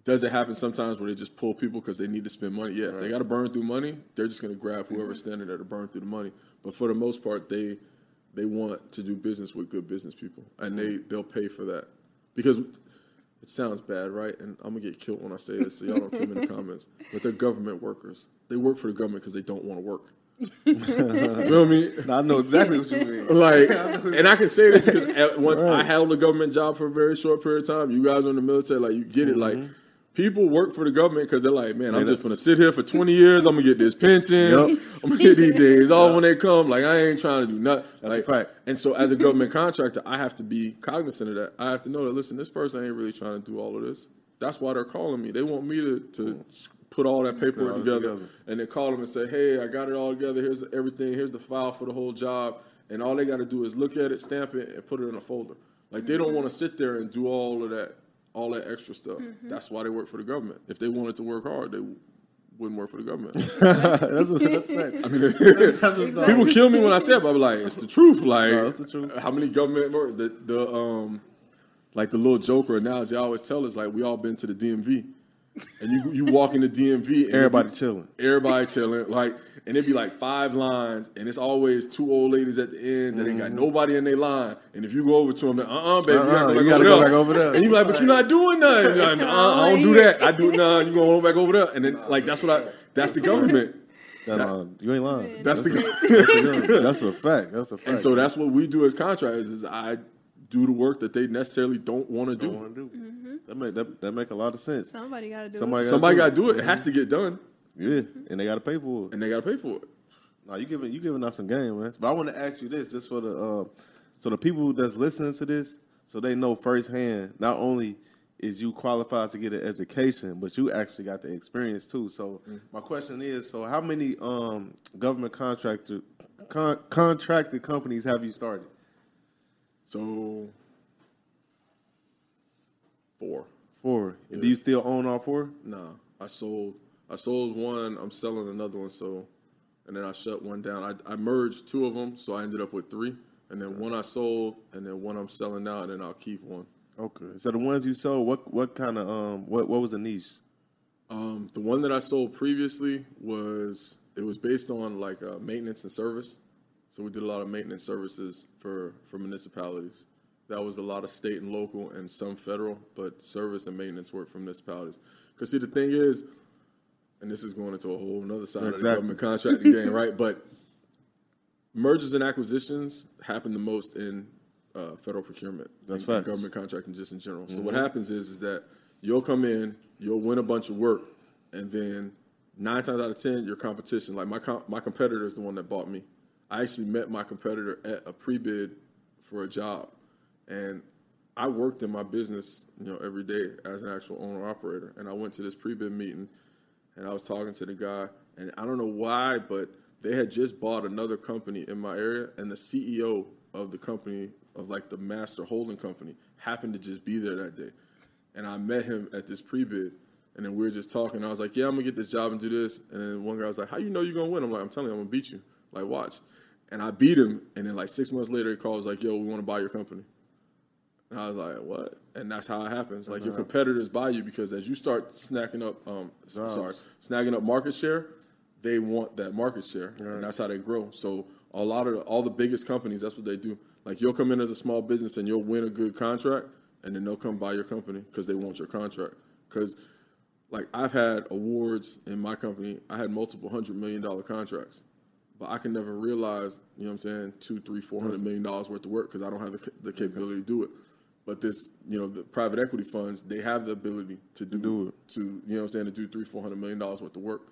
does it happen sometimes where they just pull people because they need to spend money? Yeah, if they got to burn through money, they're just going to grab mhm. whoever's standing there to burn through the money. But for the most part, they they want to do business with good business people, and they mm-hmm. they'll pay for that because it sounds bad, right? And I'm gonna get killed when I say this, so y'all don't come in the comments. But they're government workers. They work for the government because they don't want to work. Feel me? I know exactly what you mean. Like, and I can say this because at once I held a government job for a very short period of time. You guys are in the military, like you get it. Like, mm-hmm. People work for the government because they're like, man, I'm just gonna sit here for 20 years. I'm gonna get this pension. Yep. I'm gonna get these days off when they come. Like, I ain't trying to do nothing. That's a like, fact. And so, as a government contractor, I have to be cognizant of that. I have to know that. Listen, this person ain't really trying to do all of this. That's why they're calling me. They want me to to mm. s- put all that paperwork all together, together. and they call them and say, "Hey, I got it all together. Here's everything. Here's the file for the whole job." And all they got to do is look at it, stamp it, and put it in a folder. Like they don't want to sit there and do all of that, all that extra stuff. That's why they work for the government. If they wanted to work hard, they wouldn't work for the government. that's a, that's fact. I mean, That's what people kill me when I say it, but I'm like, it's the truth. Like, No, it's the truth. how many government work? The, the um, like the little joker analogy I always tell is like we all been to the DMV, and you you walk in the DMV, and Everybody be- chilling. everybody chilling, like, and it'd be like five lines, and it's always two old ladies at the end that ain't got nobody in their line, and if you go over to them, like, uh, uh baby, Mm-hmm. Uh-uh, you you gotta, gotta go, go back back over there. and you be like, but you're not doing nothing. Like, uh, I don't do that. I do nah. You going back over there, and then like that's what I. That's the government. That, uh, you ain't lying. That's the. That's a fact. That's a fact. And so that's what we do as contractors is I do the work that they necessarily don't want to Don't do. wanna do. That make that, that make a lot of sense. Somebody got to do Somebody it. Somebody got got to do it. It has to get done, Yeah, and they got to pay for it. and they got to pay for it. Nah, you giving you giving us some game, man. But I want to ask you this, just for the uh, so the people that's listening to this, so they know firsthand. Not only is you qualified to get an education, but you actually got the experience too. So my question is, so how many um, government contractor con- contracted companies have you started? So four. Four. Do you still own all four? Nah, I sold. I sold one. I'm selling another one. So, and then I shut one down. I, I merged two of them, so I ended up with three. And then one I sold, and then one I'm selling now, and then I'll keep one. Okay. So the ones you sold, what what kind of um what what was the niche? Um, the one that I sold previously was it was based on like uh, maintenance and service. So we did a lot of maintenance services for for municipalities. That was a lot of state and local and some federal, but service and maintenance work for municipalities. Because see, the thing is, and this is going into a whole another side of the government contracting game, right? But mergers and acquisitions happen the most in uh, federal procurement. That's right. government contracting just in general. So what happens is is that you'll come in, you'll win a bunch of work, and then nine times out of ten, your competition, like my com- my competitor is the one that bought me. I actually met my competitor at a pre-bid for a job, and I worked in my business, you know, every day as an actual owner operator. And I went to this pre-bid meeting, and I was talking to the guy, and I don't know why, but they had just bought another company in my area, and the CEO of the company, of like the master holding company, happened to just be there that day. And I met him at this pre-bid, and then we were just talking. I was like, "Yeah, I'm gonna get this job and do this." And then one guy was like, "How you know you're gonna win?" I'm like, "I'm telling you, I'm gonna beat you. Like, watch." and I beat him. And then like six months later, he calls like, "Yo, we want to buy your company." And I was like, "What?" And that's how it happens. Like your competitors buy you because as you start snacking up, um, Jobs. sorry, snagging up market share, they want that market share, and that's how they grow. So a lot of the, all the biggest companies, that's what they do. Like you'll come in as a small business and you'll win a good contract, and then they'll come buy your company because they want your contract. Because like I've had awards in my company, I had multiple hundred million dollar contracts, but I can never realize, you know what I'm saying, two, three, four hundred million dollars worth of work because I don't have the, the capability to do it. But this, you know, the private equity funds, they have the ability to do, do it. to, you know what I'm saying, to do three, four hundred million dollars worth of work.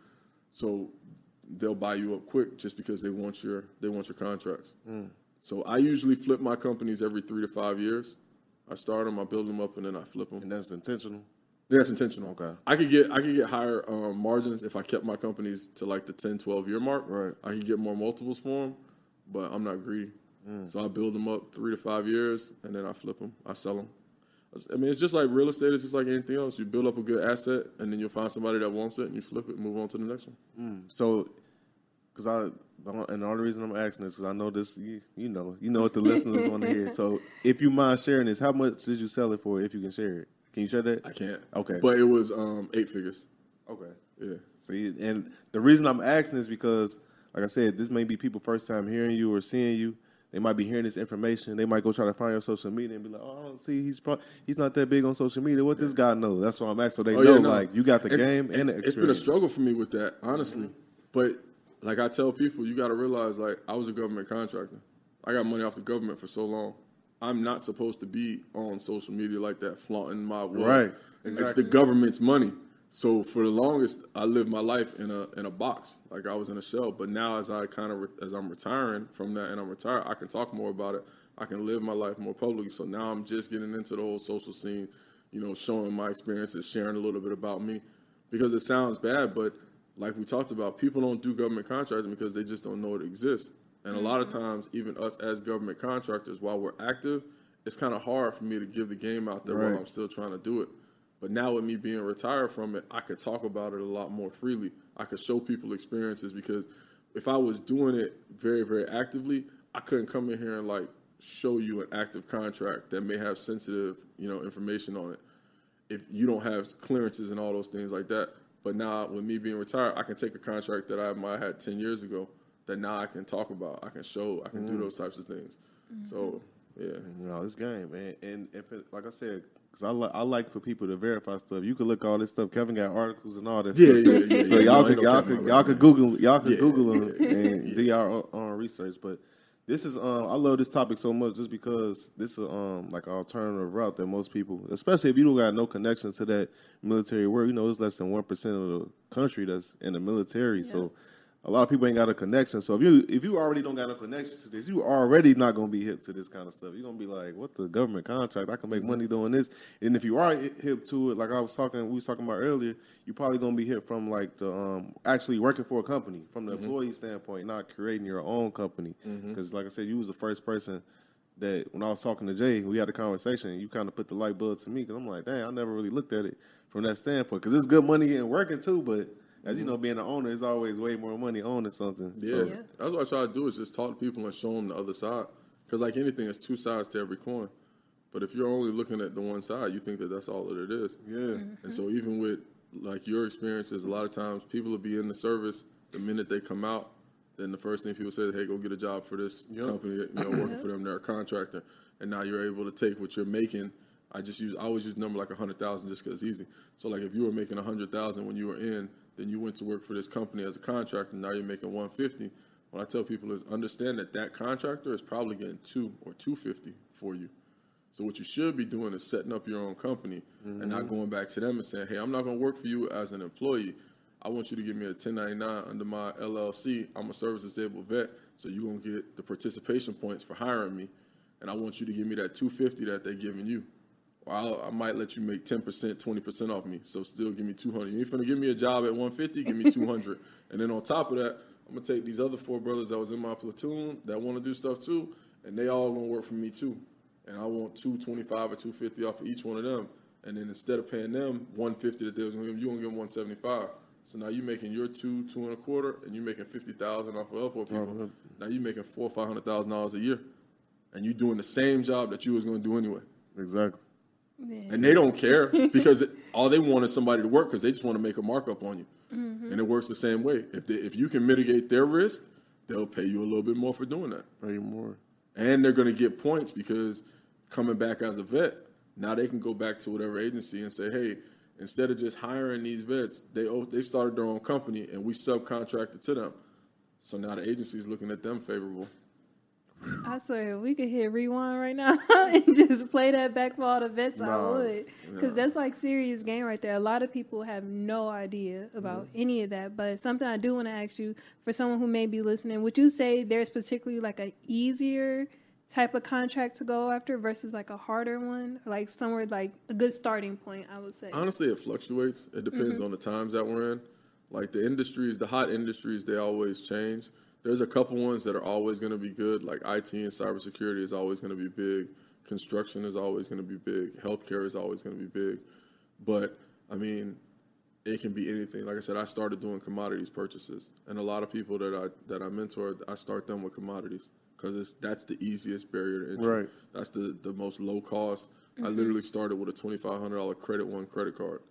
So they'll buy you up quick just because they want your they want your contracts. Mm. So I usually flip my companies every three to five years. I start them, I build them up, and then I flip them. And that's intentional. That's intentional. Okay. I could get I could get higher um, margins if I kept my companies to like the 10, 12 year mark. Right. I could get more multiples for them, but I'm not greedy. Mm. So I build them up three to five years, and then I flip them. I sell them. I mean, it's just like real estate. It's just like anything else. You build up a good asset, and then you'll find somebody that wants it, and you flip it, and move on to the next one. So, because I and the only reason I'm asking is because I know this. You, you know, you know what the listeners want to hear. So, if you mind sharing this, how much did you sell it for? If you can share it, can you share that? I can't. Okay. But it was um, eight figures. Okay. Yeah. See, and the reason I'm asking is because, like I said, this may be people first time hearing you or seeing you. They might be hearing this information. They might go try to find your social media and be like, "Oh, I don't see, he's pro- he's not that big on social media. What this guy know?" That's why I'm asking. So they Oh, know, yeah, no. like, you got the And- game and the It's been a struggle for me with that, honestly. Mm-hmm. But like I tell people, you got to realize, like I was a government contractor. I got money off the government for so long. I'm not supposed to be on social media like that, flaunting my wealth. Right, It's the government's money. So for the longest, I lived my life in a in a box, like I was in a shell. But now, as I kind of re- as I'm retiring from that, and I'm retired, I can talk more about it. I can live my life more publicly. So now I'm just getting into the whole social scene, you know, showing my experiences, sharing a little bit about me, because it sounds bad, but like we talked about, people don't do government contracting because they just don't know it exists. And a lot of mm-hmm. times, even us as government contractors, while we're active, it's kind of hard for me to give the game out there Right. while I'm still trying to do it. But now with me being retired from it, I could talk about it a lot more freely. I could show people experiences because if I was doing it very, very actively, I couldn't come in here and like show you an active contract that may have sensitive, you know, information on it. If you don't have clearances and all those things like that. But now with me being retired, I can take a contract that I might have had ten years ago that now I can talk about. I can show. I can do mm. those types of things. Mm-hmm. So yeah. You know, this game, man. And if it, like I said, because I, li- I like for people to verify stuff. You could look all this stuff. Kevin got articles and all that Yeah, stuff. yeah, So- yeah, So yeah. y'all No, could y'all could right y'all could Google y'all could Yeah. Google them and do your own research. But this is um I love this topic so much just because this is um like an alternative route that most people, especially if you don't got no connections to that military work, you know, it's less than one percent of the country that's in the military. So a lot of people ain't got a connection. So if you if you already don't got no connection to this, you already not gonna be hip to this kind of stuff. You're gonna be like, what the government contract? I can make money doing this. And if you are hip to it, like I was talking, we was talking about earlier, you're probably gonna be hip from like the um actually working for a company from the employee standpoint, not creating your own company. Because like I said, you was the first person that when I was talking to Jay, we had a conversation. You kind of put the light bulb to me because I'm like, dang, I never really looked at it from that standpoint. Because it's good money and working too, but as you mm-hmm. know, being an owner is always way more money owning something. Yeah, So, Yeah. that's what I try to do is just talk to people and show them the other side. Because like anything, it's two sides to every coin. But if you're only looking at the one side, you think that that's all that it is. yeah. Mm-hmm. And so even with like your experiences, a lot of times people will be in the service the minute they come out. Then the first thing people say, "Hey, go get a job for this Yep. company." You know, working for them, they're a contractor, and now you're able to take what you're making. I just use I always use number like a hundred thousand just because it's easy. So like if you were making a hundred thousand when you were in, then you went to work for this company as a contractor. Now you're making one fifty. What I tell people is understand that that contractor is probably getting two or two fifty for you. So what you should be doing is setting up your own company and not mm-hmm. going back to them and saying, "Hey, I'm not going to work for you as an employee. I want you to give me a 1099 under my LLC. I'm a service disabled vet, so you're going to get the participation points for hiring me, and I want you to give me that 250 that they're giving you. I'll, I might let you make 10%, 20% off me, so still give me 200. You ain't finna give me a job at 150, give me 200. and then on top of that, I'm gonna take these other four brothers that was in my platoon that want to do stuff too, and they all gonna work for me too and I want two twenty five or two fifty off of each one of them. And then instead of paying them one fifty that they was gonna give, you gonna give them one seventy five. So now you're making your two, two and a quarter, and you're making fifty thousand off of other four people. Now you're making four, five hundred thousand dollars a year, and you're doing the same job that you was going to do anyway. Exactly. And they don't care because it, all they want is somebody to work because they just want to make a markup on you. Mm-hmm. And it works the same way. If they, if you can mitigate their risk, they'll pay you a little bit more for doing that. Pay more. And they're going to get points because coming back as a vet, now they can go back to whatever agency and say, hey, instead of just hiring these vets, they they started their own company and we subcontracted to them. So now the agency is looking at them favorable. I swear, if we could hit rewind right now and just play that back for all the vets, I would. Because that's like serious game right there. A lot of people have no idea about Mm-hmm. any of that. But something I do want to ask you, for someone who may be listening, would you say there's particularly like a easier type of contract to go after versus like a harder one? Like somewhere like a good starting point, I would say. Honestly, it fluctuates. It depends on the times that we're in. Like the industries, the hot industries, they always change. There's a couple ones that are always going to be good. Like IT and cybersecurity is always going to be big. Construction is always going to be big. Healthcare is always going to be big. But I mean, it can be anything. Like I said, I started doing commodities purchases, and a lot of people that I that I mentor, I start them with commodities because that's the easiest barrier to entry. Right. That's the the most low cost. I mm-hmm. literally started with a twenty five hundred dollar credit one credit card,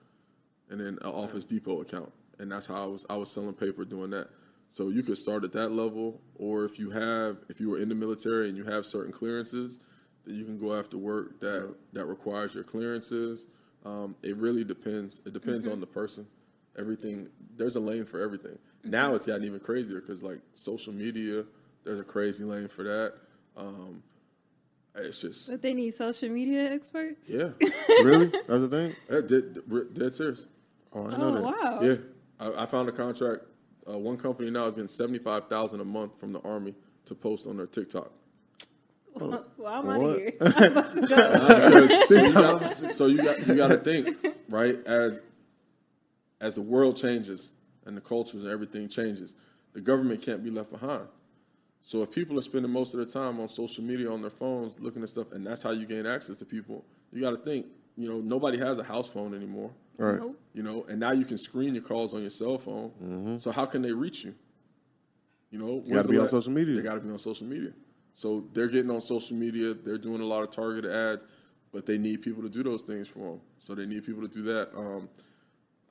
and then an Office Depot account, and that's how I was I was selling paper doing that. So you could start at that level, or if you have if you were in the military and you have certain clearances, then you can go after work that that requires your clearances. Um, it really depends. It depends on the person. Everything there's a lane for everything. Now it's gotten even crazier because like social media, there's a crazy lane for that. Um, it's just but they need social media experts? yeah, really? That's the thing? that, dead, dead serious. Oh, I know Oh, that. wow. Yeah, I, I found a contract. Uh, one company now is getting seventy five thousand a month from the army to post on their TikTok. Well, I'm out of here. I'm about to go. Because- so you got so you got you got to think right as as the world changes and the cultures and everything changes, the government can't be left behind. So if people are spending most of their time on social media on their phones looking at stuff, and that's how you gain access to people, you got to think. You know, nobody has a house phone anymore. Right. Nope. You know, and now you can screen your calls on your cell phone. So how can they reach you? You know, Mm-hmm. gotta be on social media. They got to be on social media. So they're getting on social media. They're doing a lot of targeted ads, but they need people to do those things for them. So they need people to do that. Um,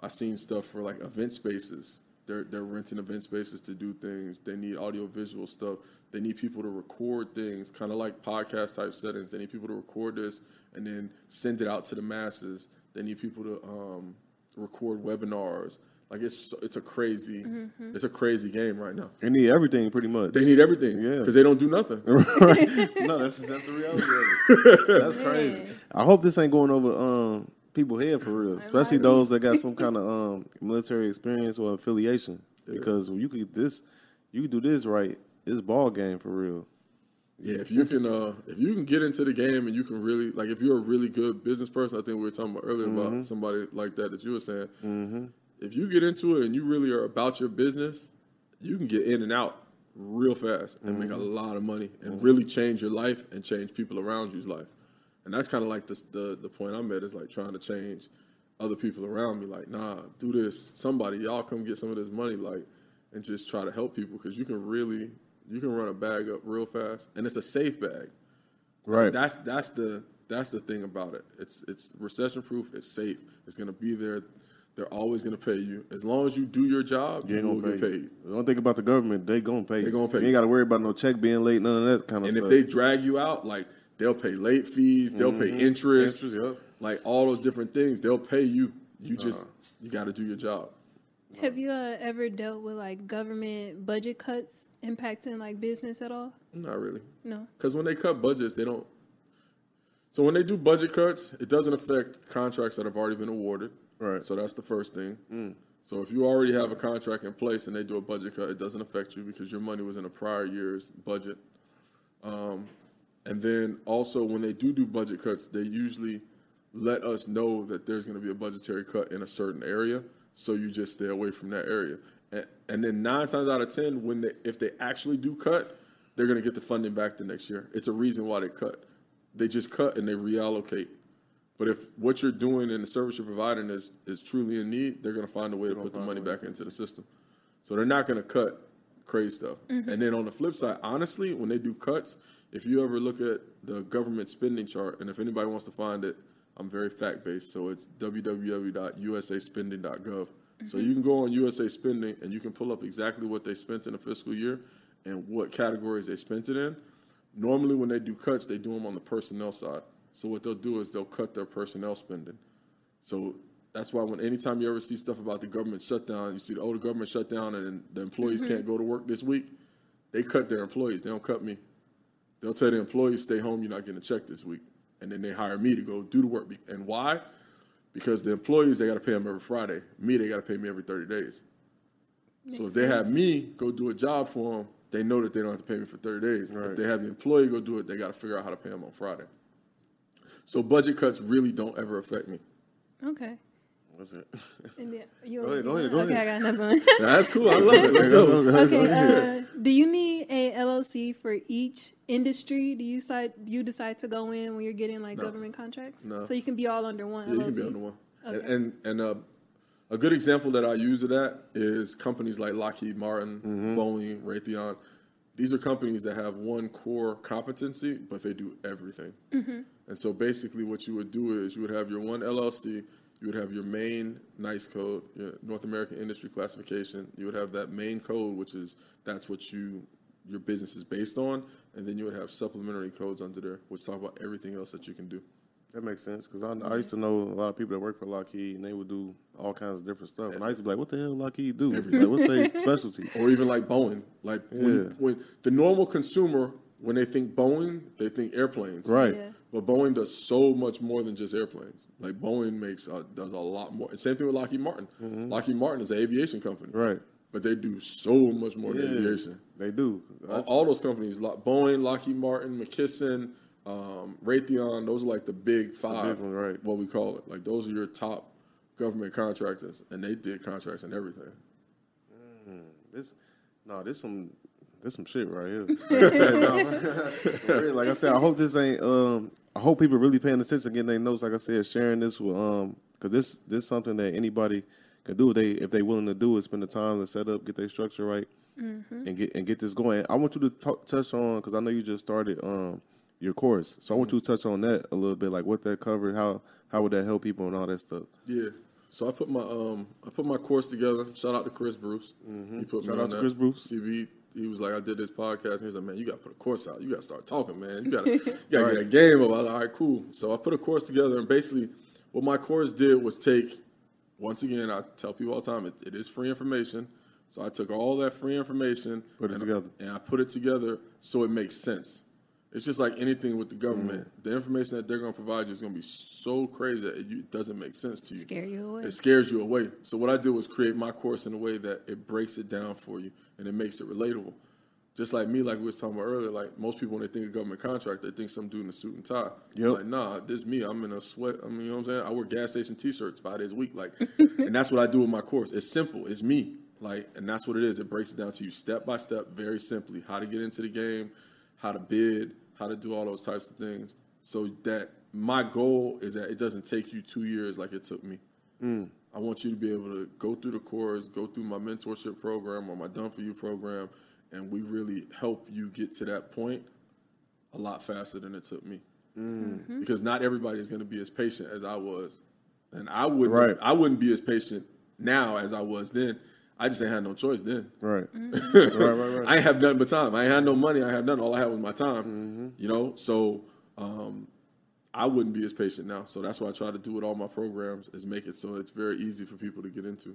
I seen stuff for like event spaces. They're they're renting event spaces to do things. They need audio visual stuff. They need people to record things, kind of like podcast type settings. They need people to record this and then send it out to the masses. They need people to um, record webinars. Like it's it's a crazy it's a crazy game right now. They need everything pretty much. They need everything Yeah. because they don't do nothing. no, that's that's the reality of it. That's crazy. I hope this ain't going over um people head for real, especially those that got some kind of um military experience or affiliation. Because when you could this, you could do this right. It's ball game for real. Yeah, if you can, uh, if you can get into the game and you can really, like, if you're a really good business person, I think we were talking about earlier Mm-hmm. about somebody like that that you were saying. If you get into it and you really are about your business, you can get in and out real fast and make a Mm-hmm. lot of money and really change your life and change people around you's life. And that's kind of like the, the the point I'm at is like trying to change other people around me. Like, nah, do this. Somebody, y'all come get some of this money, like, and just try to help people because you can really, you can run a bag up real fast, and it's a safe bag. Right. That's that's the that's the thing about it. It's it's recession proof. It's safe. It's gonna be there. They're always gonna pay you as long as you do your job. You You will gonna get paid. Don't think about the government. They gonna pay. They gonna pay You you. ain't got to worry about no check being late. None of that kind of stuff. And if they drag you out, like they'll pay late fees, they'll pay interest, Mm-hmm. Interest, yep. like all those different things. They'll pay you. You just you got to do your job. Have you uh, ever dealt with like government budget cuts impacting like business at all? Not really. No. Because when they cut budgets, they don't. So when they do budget cuts, it doesn't affect contracts that have already been awarded. Right. So that's the first thing. So if you already have a contract in place and they do a budget cut, it doesn't affect you because your money was in a prior year's budget. Um, and then also when they do do budget cuts, they usually let us know that there's going to be a budgetary cut in a certain area, so you just stay away from that area. And, and then nine times out of ten, when they if they actually do cut, they're going to get the funding back the next year. It's a reason why they cut. They just cut and they reallocate. But if what you're doing and the service you're providing is is truly in need, they're going to find a way to put the money back into the system. So they're not going to cut crazy stuff. Mm-hmm. And then on the flip side, honestly, when they do cuts, if you ever look at the government spending chart, and if anybody wants to find it, I'm very fact based. So it's www.usaspending.gov. So mm-hmm. you can go on USA Spending and you can pull up exactly what they spent in a fiscal year and what categories they spent it in. Normally, when they do cuts, they do them on the personnel side. So what they'll do is they'll cut their personnel spending. So that's why when anytime you ever see stuff about the government shutdown, you see the oh the government shutdown and the employees mm-hmm. can't go to work this week. They cut their employees. They don't cut me. They'll tell the employees stay home. You're not getting a check this week, and then they hire me to go do the work. And why? Because the employees they got to pay them every Friday. Me they got to pay me every 30 days. so if they have me go do a job for them, they know that they don't have to pay me for 30 days. If they have the employee go do it, they got to figure out how to pay them on Friday. So budget cuts really don't ever affect me. Okay. That's it. And you Go ahead, go ahead, go okay, ahead. I got another one. Now, that's cool. I love it. Let's go. okay. Uh, do you need a LLC for each industry? Do you decide you decide to go in when you're getting like government contracts? No. So you can be all under one Yeah, you can be on the one. And Okay. and, and uh, a good example that I use of that is companies like Lockheed Martin, Boeing, Raytheon. These are companies that have one core competency, but they do everything. And so basically, what you would do is you would have your one LLC, you would have your main NAICS code, your North American Industry Classification. You would have that main code, which is that's what you your business is based on, and then you would have supplementary codes under there, which talk about everything else that you can do. That makes sense because I, I used to know a lot of people that work for Lockheed and they would do all kinds of different stuff. And I used to be like, "What the hell Lockheed do? Like, what's their specialty?" or even like Boeing. Like Yeah. when, when the normal consumer, when they think Boeing, they think airplanes. Right. Yeah. But Boeing does so much more than just airplanes. Like Boeing makes uh, does a lot more. And same thing with Lockheed Martin. Lockheed Martin is an aviation company. Mm-hmm. Right. But they do so much more than aviation. They do. All, all those companies, Boeing, Lockheed Martin, McKesson, um, Raytheon, those are like the big five. ones, right. What we call it. Like those are your top government contractors, and they did contracts and everything. This, no, this some, this some shit right here. Like I said, no, like I said, I hope this ain't. Um, I hope people really paying attention, getting their notes. Like I said, sharing this with um, because this this something that anybody can do if they if they willing to do it. Spend the time to set up, get their structure right, and get and get this going. I want you to talk, touch on because I know you just started um your course, so I want you to touch on that a little bit, like what that covered, how how would that help people and all that stuff. Yeah. So I put my um I put my course together. Shout out to Chris Bruce. He put Mm-hmm. Shout me out on to that. Chris Bruce. CB. He was like, I did this podcast, and he was like, Man, you got to put a course out. You got to start talking, man. You got to you got get a game up. I was like, All right, cool. So I put a course together, and basically, what my course did was take. Once again, I tell people all the time, it, it is free information. So I took all that free information, Put it and, together. and I put it together so it makes sense. It's just like anything with the government. Mm. The information that they're going to provide you is going to be so crazy that it, it doesn't make sense to you. Scare you away. It scares you away. So what I did was create my course in a way that it breaks it down for you and it makes it relatable. Just like me, like we was talking about earlier, like most people when they think of government contract, they think some dude in a suit and tie. Yep. Like, nah, this me. I'm in a sweat. I mean, you know what I'm saying? I wear gas station t-shirts five days a week. Like, and that's what I do with my course. It's simple. It's me. Like, and that's what it is. It breaks it down to you step by step, very simply, how to get into the game, how to bid, how to do all those types of things. So that my goal is that it doesn't take you two years like it took me. Mm. I want you to be able to go through the course, go through my mentorship program or my Done For You program, and we really help you get to that point a lot faster than it took me. Because not everybody is going to be as patient as I was, and I wouldn't. Right. I wouldn't be as patient now as I was then. I just ain't had no choice then. Right. Mm-hmm. right. Right. Right. I ain't have nothing but time. I ain't had no money. I have nothing. All I had was my time. Mm-hmm. You know, so um, I wouldn't be as patient now. So that's why I try to do with all my programs is make it so it's very easy for people to get into.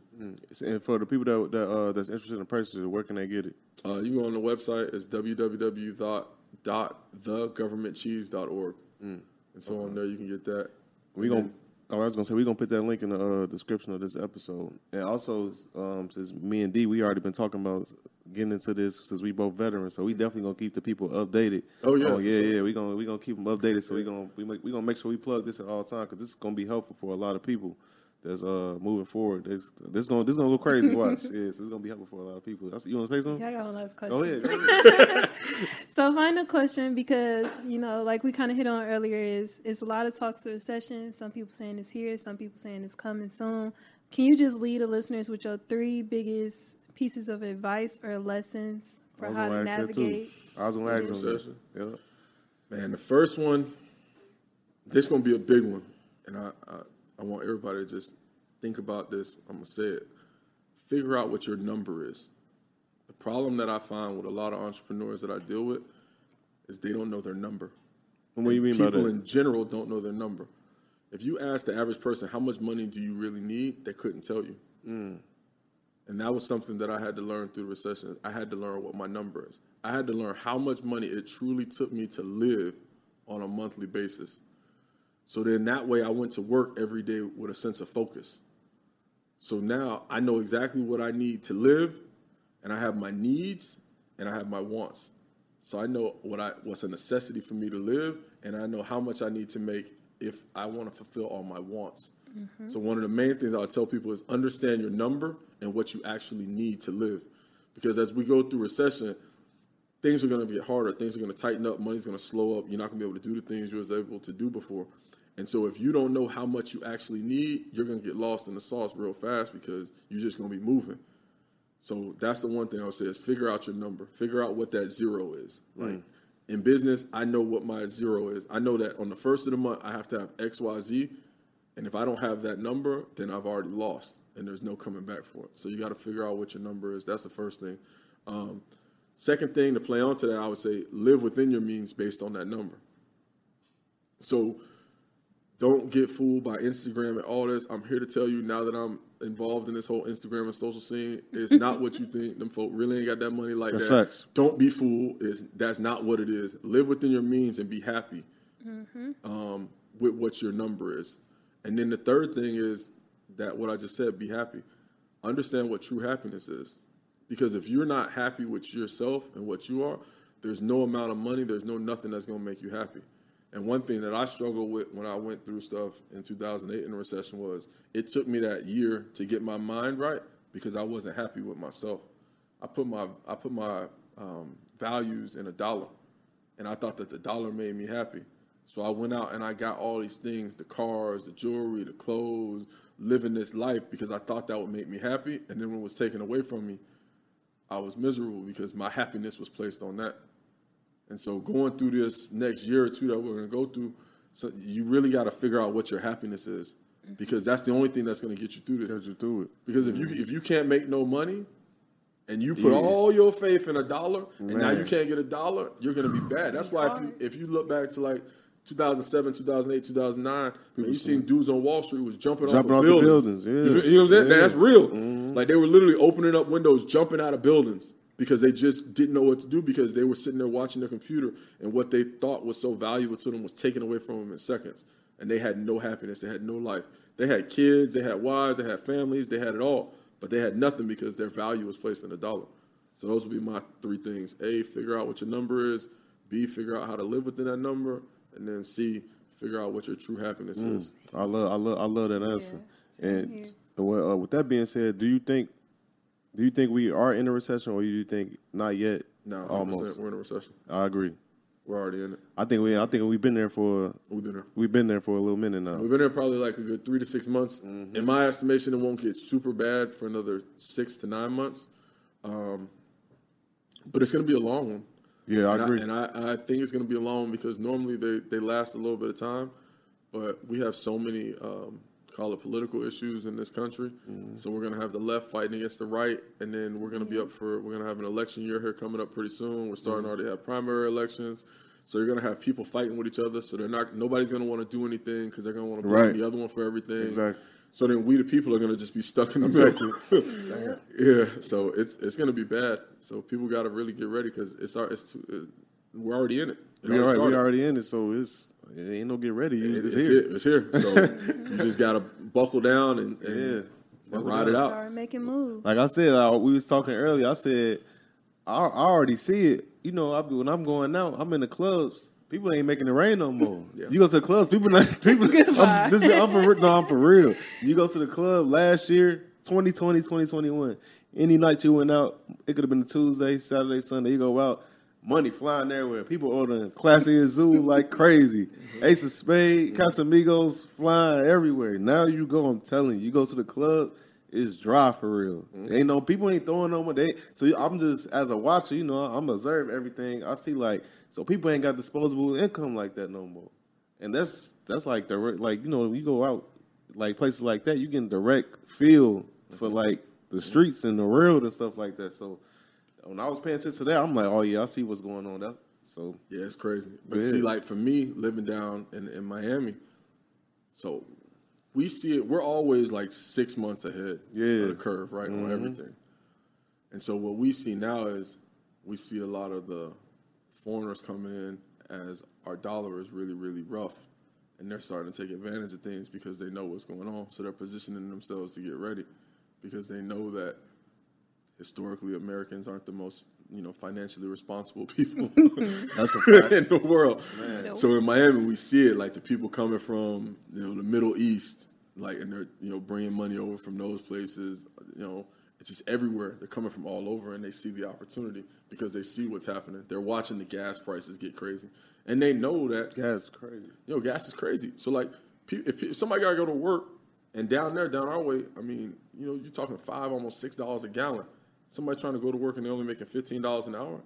And for the people that that uh, that's interested in purchasing, where can they get it? Uh, you go on the website. It's www.thegovernmentcheese.org. Mm. And so on there you can get that. We gonna. Oh, I was gonna say we're gonna put that link in the uh, description of this episode, and also um, since me and D we already been talking about getting into this since we both veterans, so we definitely gonna keep the people updated. Oh, yeah, oh yeah, sure. yeah. We gonna we gonna keep them updated, so we gonna we make, we gonna make sure we plug this at all time because this is gonna be helpful for a lot of people that's uh moving forward. This this is gonna this is gonna go crazy. Watch, yes, it's gonna be helpful for a lot of people. That's, you want to say something? Yeah, I got one last question. Go ahead. Go ahead. So final question because you know, like we kind of hit on earlier, is it's a lot of talks of recession. Some people saying it's here, some people saying it's coming soon. Can you just lead the listeners with your three biggest pieces of advice or lessons I for was how to gonna ask navigate? I was gonna ask through them. Recession. Yeah. Man, the first one, this gonna be a big one, and I, I I want everybody to just think about this. I'm gonna say it. Figure out what your number is. The problem that I find with a lot of entrepreneurs that I deal with is they don't know their number. And what do you mean by People in general don't know their number. If you ask the average person how much money do you really need, they couldn't tell you. Mm. And that was something that I had to learn through the recession. I had to learn what my number is. I had to learn how much money it truly took me to live on a monthly basis. So then that way I went to work every day with a sense of focus. So now I know exactly what I need to live, and I have my needs and I have my wants. So I know what I what's a necessity for me to live, and I know how much I need to make if I want to fulfill all my wants. Mm-hmm. So one of the main things I'll tell people is understand your number and what you actually need to live. Because as we go through recession, things are going to get harder. Things are going to tighten up. Money's going to slow up. You're not going to be able to do the things you was able to do before. And so if you don't know how much you actually need, you're going to get lost in the sauce real fast because you're just going to be moving. So that's the one thing I would say is figure out your number. Figure out what that zero is. Like in business, I know what my zero is. I know that on the first of the month I have to have X, Y, Z. And if I don't have that number, then I've already lost and there's no coming back for it. So you got to figure out what your number is. That's the first thing. Um, second thing to play on to that, I would say live within your means based on that number. So don't get fooled by Instagram and all this. I'm here to tell you now that I'm involved in this whole Instagram and social scene. It's not what you think. Them folk really ain't got that money like That's that. facts. Don't be fooled. Is that's not what it is. Live within your means and be happy um, with what your number is. And then the third thing is that what I just said, be happy. Understand what true happiness is. Because if you're not happy with yourself and what you are, there's no amount of money, there's no nothing that's going to make you happy. And one thing that I struggled with when I went through stuff in 2008 in the recession was it took me that year to get my mind right because I wasn't happy with myself. I put my I put my um, values in a dollar, and I thought that the dollar made me happy. So I went out and I got all these things: the cars, the jewelry, the clothes, living this life because I thought that would make me happy. And then when it was taken away from me, I was miserable because my happiness was placed on that. And so going through this next year or two that we're going to go through, so you really got to figure out what your happiness is because that's the only thing that's going to get you through this. Get you through it. Because if you if you can't make no money and you put Yeah. all your faith in a dollar and now you can't get a dollar, you're going to be bad. That's why if you if you look back to like 2007, 2008, 2009, man, you seen dudes on Wall Street was jumping, Jumping off off of the buildings. buildings, yeah. You, you know what I'm saying? Yeah. Mm-hmm. That's real. Like they were literally opening up windows, jumping out of buildings because they just didn't know what to do because they were sitting there watching their computer and what they thought was so valuable to them was taken away from them in seconds. And they had no happiness. They had no life. They had kids, they had wives, they had families, they had it all, but they had nothing because their value was placed in a dollar. So those would be my three things. A, figure out what your number is. B, figure out how to live within that number. And then C, figure out what your true happiness is. I love, I love, I love that answer. same and well, uh, with that being said, do you think, do you think we are in a recession, or do you think not yet? No, almost. we're in a recession. I agree. We're already in it. I think we, I think we've been there for, We've been there. we've been there for a little minute now. We've been there probably like a good three to six months. Mm-hmm. In my estimation, it won't get super bad for another six to nine months. Um, but it's going to be a long one. Yeah, I and agree. I, and I, I think it's going to be a long one because normally they, they last a little bit of time, but we have so many, um, call it political issues in this country. Mm-hmm. So we're going to have the left fighting against the right, and then we're going to be up for, we're going to have an election year here coming up pretty soon. We're starting Mm-hmm. already have primary elections. So you're going to have people fighting with each other. So they're not, nobody's going to want to do anything because they're going to want to blame Right. the other one for everything. Exactly. So then we, the people, are going to just be stuck in the middle. yeah. So it's it's going to be bad. So people got to really get ready because it's our it's, too, it's we're already in it. It we, already already, we already in it, so it's it ain't no get ready. It- It's, it's, here. here. It's here. So you just got to buckle down and, and, and ride it out. Start making moves. Like I said, uh, we was talking earlier. I said I, I already see it. You know, I, when I'm going out, I'm in the clubs. People ain't making it rain no more. You go to the clubs, people not people. I'm, just be, I'm for no, I'm for real. You go to the club last year, 2020, 2021. Any night you went out, it could have been a Tuesday, Saturday, Sunday. You go out, money flying everywhere. People ordering Clase Azul like crazy. Ace of Spade, Casamigos flying everywhere. Now you go, I'm telling you, you go to the club, it's dry for real. Mm-hmm. Ain't no people ain't throwing no more. They so I'm just as a watcher, you know, I'm observe everything. I see like so people ain't got disposable income like that no more, and that's that's like direct. Like you know, you go out like places like that, you get direct feel for mm-hmm. like the streets and the world and stuff like that. So when I was paying attention to that, I'm like, oh yeah, I see what's going on. That's so Yeah, it's crazy. But Yeah. see, like for me, living down in, in Miami, so we see it. We're always like six months ahead Yeah. Mm-hmm. of the curve, right, on everything. And so what we see now is we see a lot of the foreigners coming in as our dollar is really, really rough, and they're starting to take advantage of things because they know what's going on. So they're positioning themselves to get ready because they know that historically Americans aren't the most you know financially responsible people that's a fact. in the world. So in Miami, we see it like the people coming from you know the Middle East, like and they're you know bringing money over from those places. You know, it's just everywhere. They're coming from all over, and they see the opportunity because they see what's happening. They're watching the gas prices get crazy, and they know that That's crazy. you know, gas is crazy. So like, if, if somebody gotta go to work, and down there, down our way, I mean, you know, you're talking five, almost six dollars a gallon. Somebody trying to go to work and they're only making fifteen dollars an hour.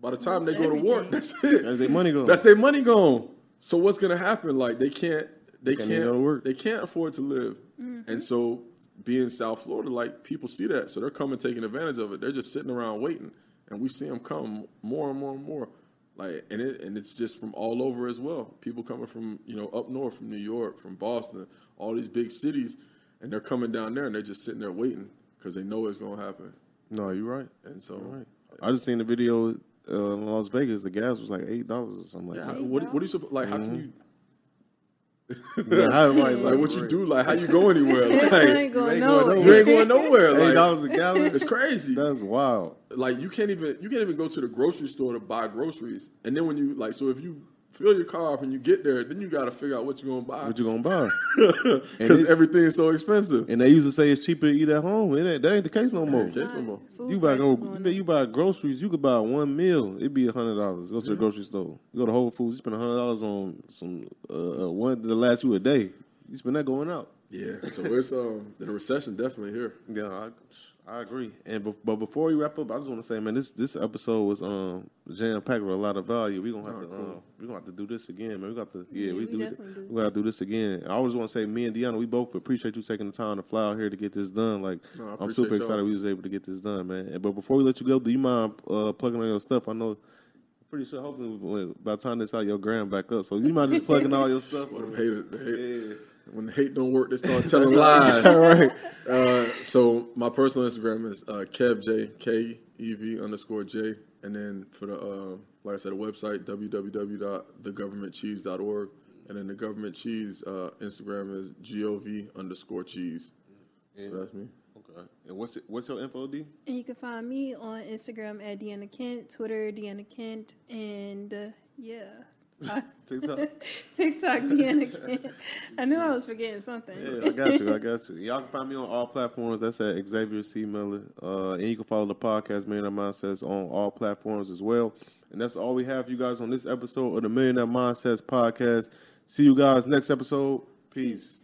By the time That's they go to work, that's it. That's their money gone. That's their money gone. So what's gonna happen? Like they can't, they Can't can't, even go to work. they can't afford to live. Mm-hmm. And so, being South Florida, like people see that, so they're coming taking advantage of it. They're just sitting around waiting, and we see them come more and more and more. Like, and it and it's just from all over as well. People coming from you know up north, from New York, from Boston, all these big cities, and they're coming down there, and they're just sitting there waiting because they know it's gonna happen. No, you're right. And so, Right. I just seen the video uh, in Las Vegas. The gas was like eight dollars or something like yeah, how, what, what do you supp- like? How can you Yeah, how- right, like what you do? Like how you go anywhere? I Like ain't going ain't nowhere. going you ain't going nowhere. Eight dollars a gallon. it's crazy. That's wild. Like you can't even you can't even go to the grocery store to buy groceries. And then when you like, so if you fill your car up and you get there, then you got to figure out what you're gonna buy What you gonna buy? because it's- everything is so expensive. And they used to say it's cheaper to eat at home. It ain't, that ain't the case no more. It's no more. You buy go, you, up. you buy groceries. You could buy one meal. It'd be a hundred dollars. Go to the grocery store. You go to Whole Foods. You spend a hundred dollars on some uh, uh, one to last you a day. You spend that going out. Yeah. So it's um the recession definitely here. Yeah, I, I agree. And be, but before we wrap up, I just want to say, man, this this episode was um jam packed with a lot of value. We gonna have to um, we gonna have to do this again, man. We got to yeah, Yeah, we, we do do. we gotta do this again. I always want to say, me and Deanna, we both appreciate you taking the time to fly out here to get this done. Like No, I'm super y'all. excited we was able to get this done, man. And- But before we let you go, do you mind uh, plugging on your stuff? I know. Pretty sure, hopefully, by the time this out, your gram back up. So you mind just plugging all your stuff. Well, them haters, the hate, Yeah. When the hate don't work, they start telling lies. All right. Uh, so my personal Instagram is uh, KevJ K E V underscore J, and then for the uh, like I said, the website www.thegovernmentcheese.org, and then the government cheese uh, Instagram is gov underscore cheese. So that's me. Okay. And what's it, what's your info, D? And you can find me on Instagram at Deanna Kent, Twitter Deanna Kent, and uh, yeah. TikTok. TikTok Deanna. I knew I was forgetting something. Yeah, I got you. I got you. Y'all can find me on all platforms. That's at Xavier C. Miller. Uh, and you can follow the podcast, Millionaire Mindsets, on all platforms as well. And that's all we have for you guys on this episode of the Millionaire Mindsets podcast. See you guys next episode. Peace.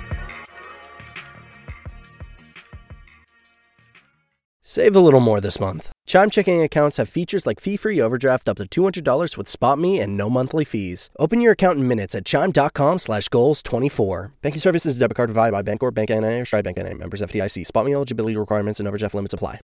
Save a little more this month. Chime checking accounts have features like fee-free overdraft up to $200 with SpotMe and no monthly fees. Open your account in minutes at chime.com slash goals 24. Banking services debit card provided by Bancorp, Bank NA, or Stride Bank NA. Members FDIC. SpotMe eligibility requirements and overdraft limits apply.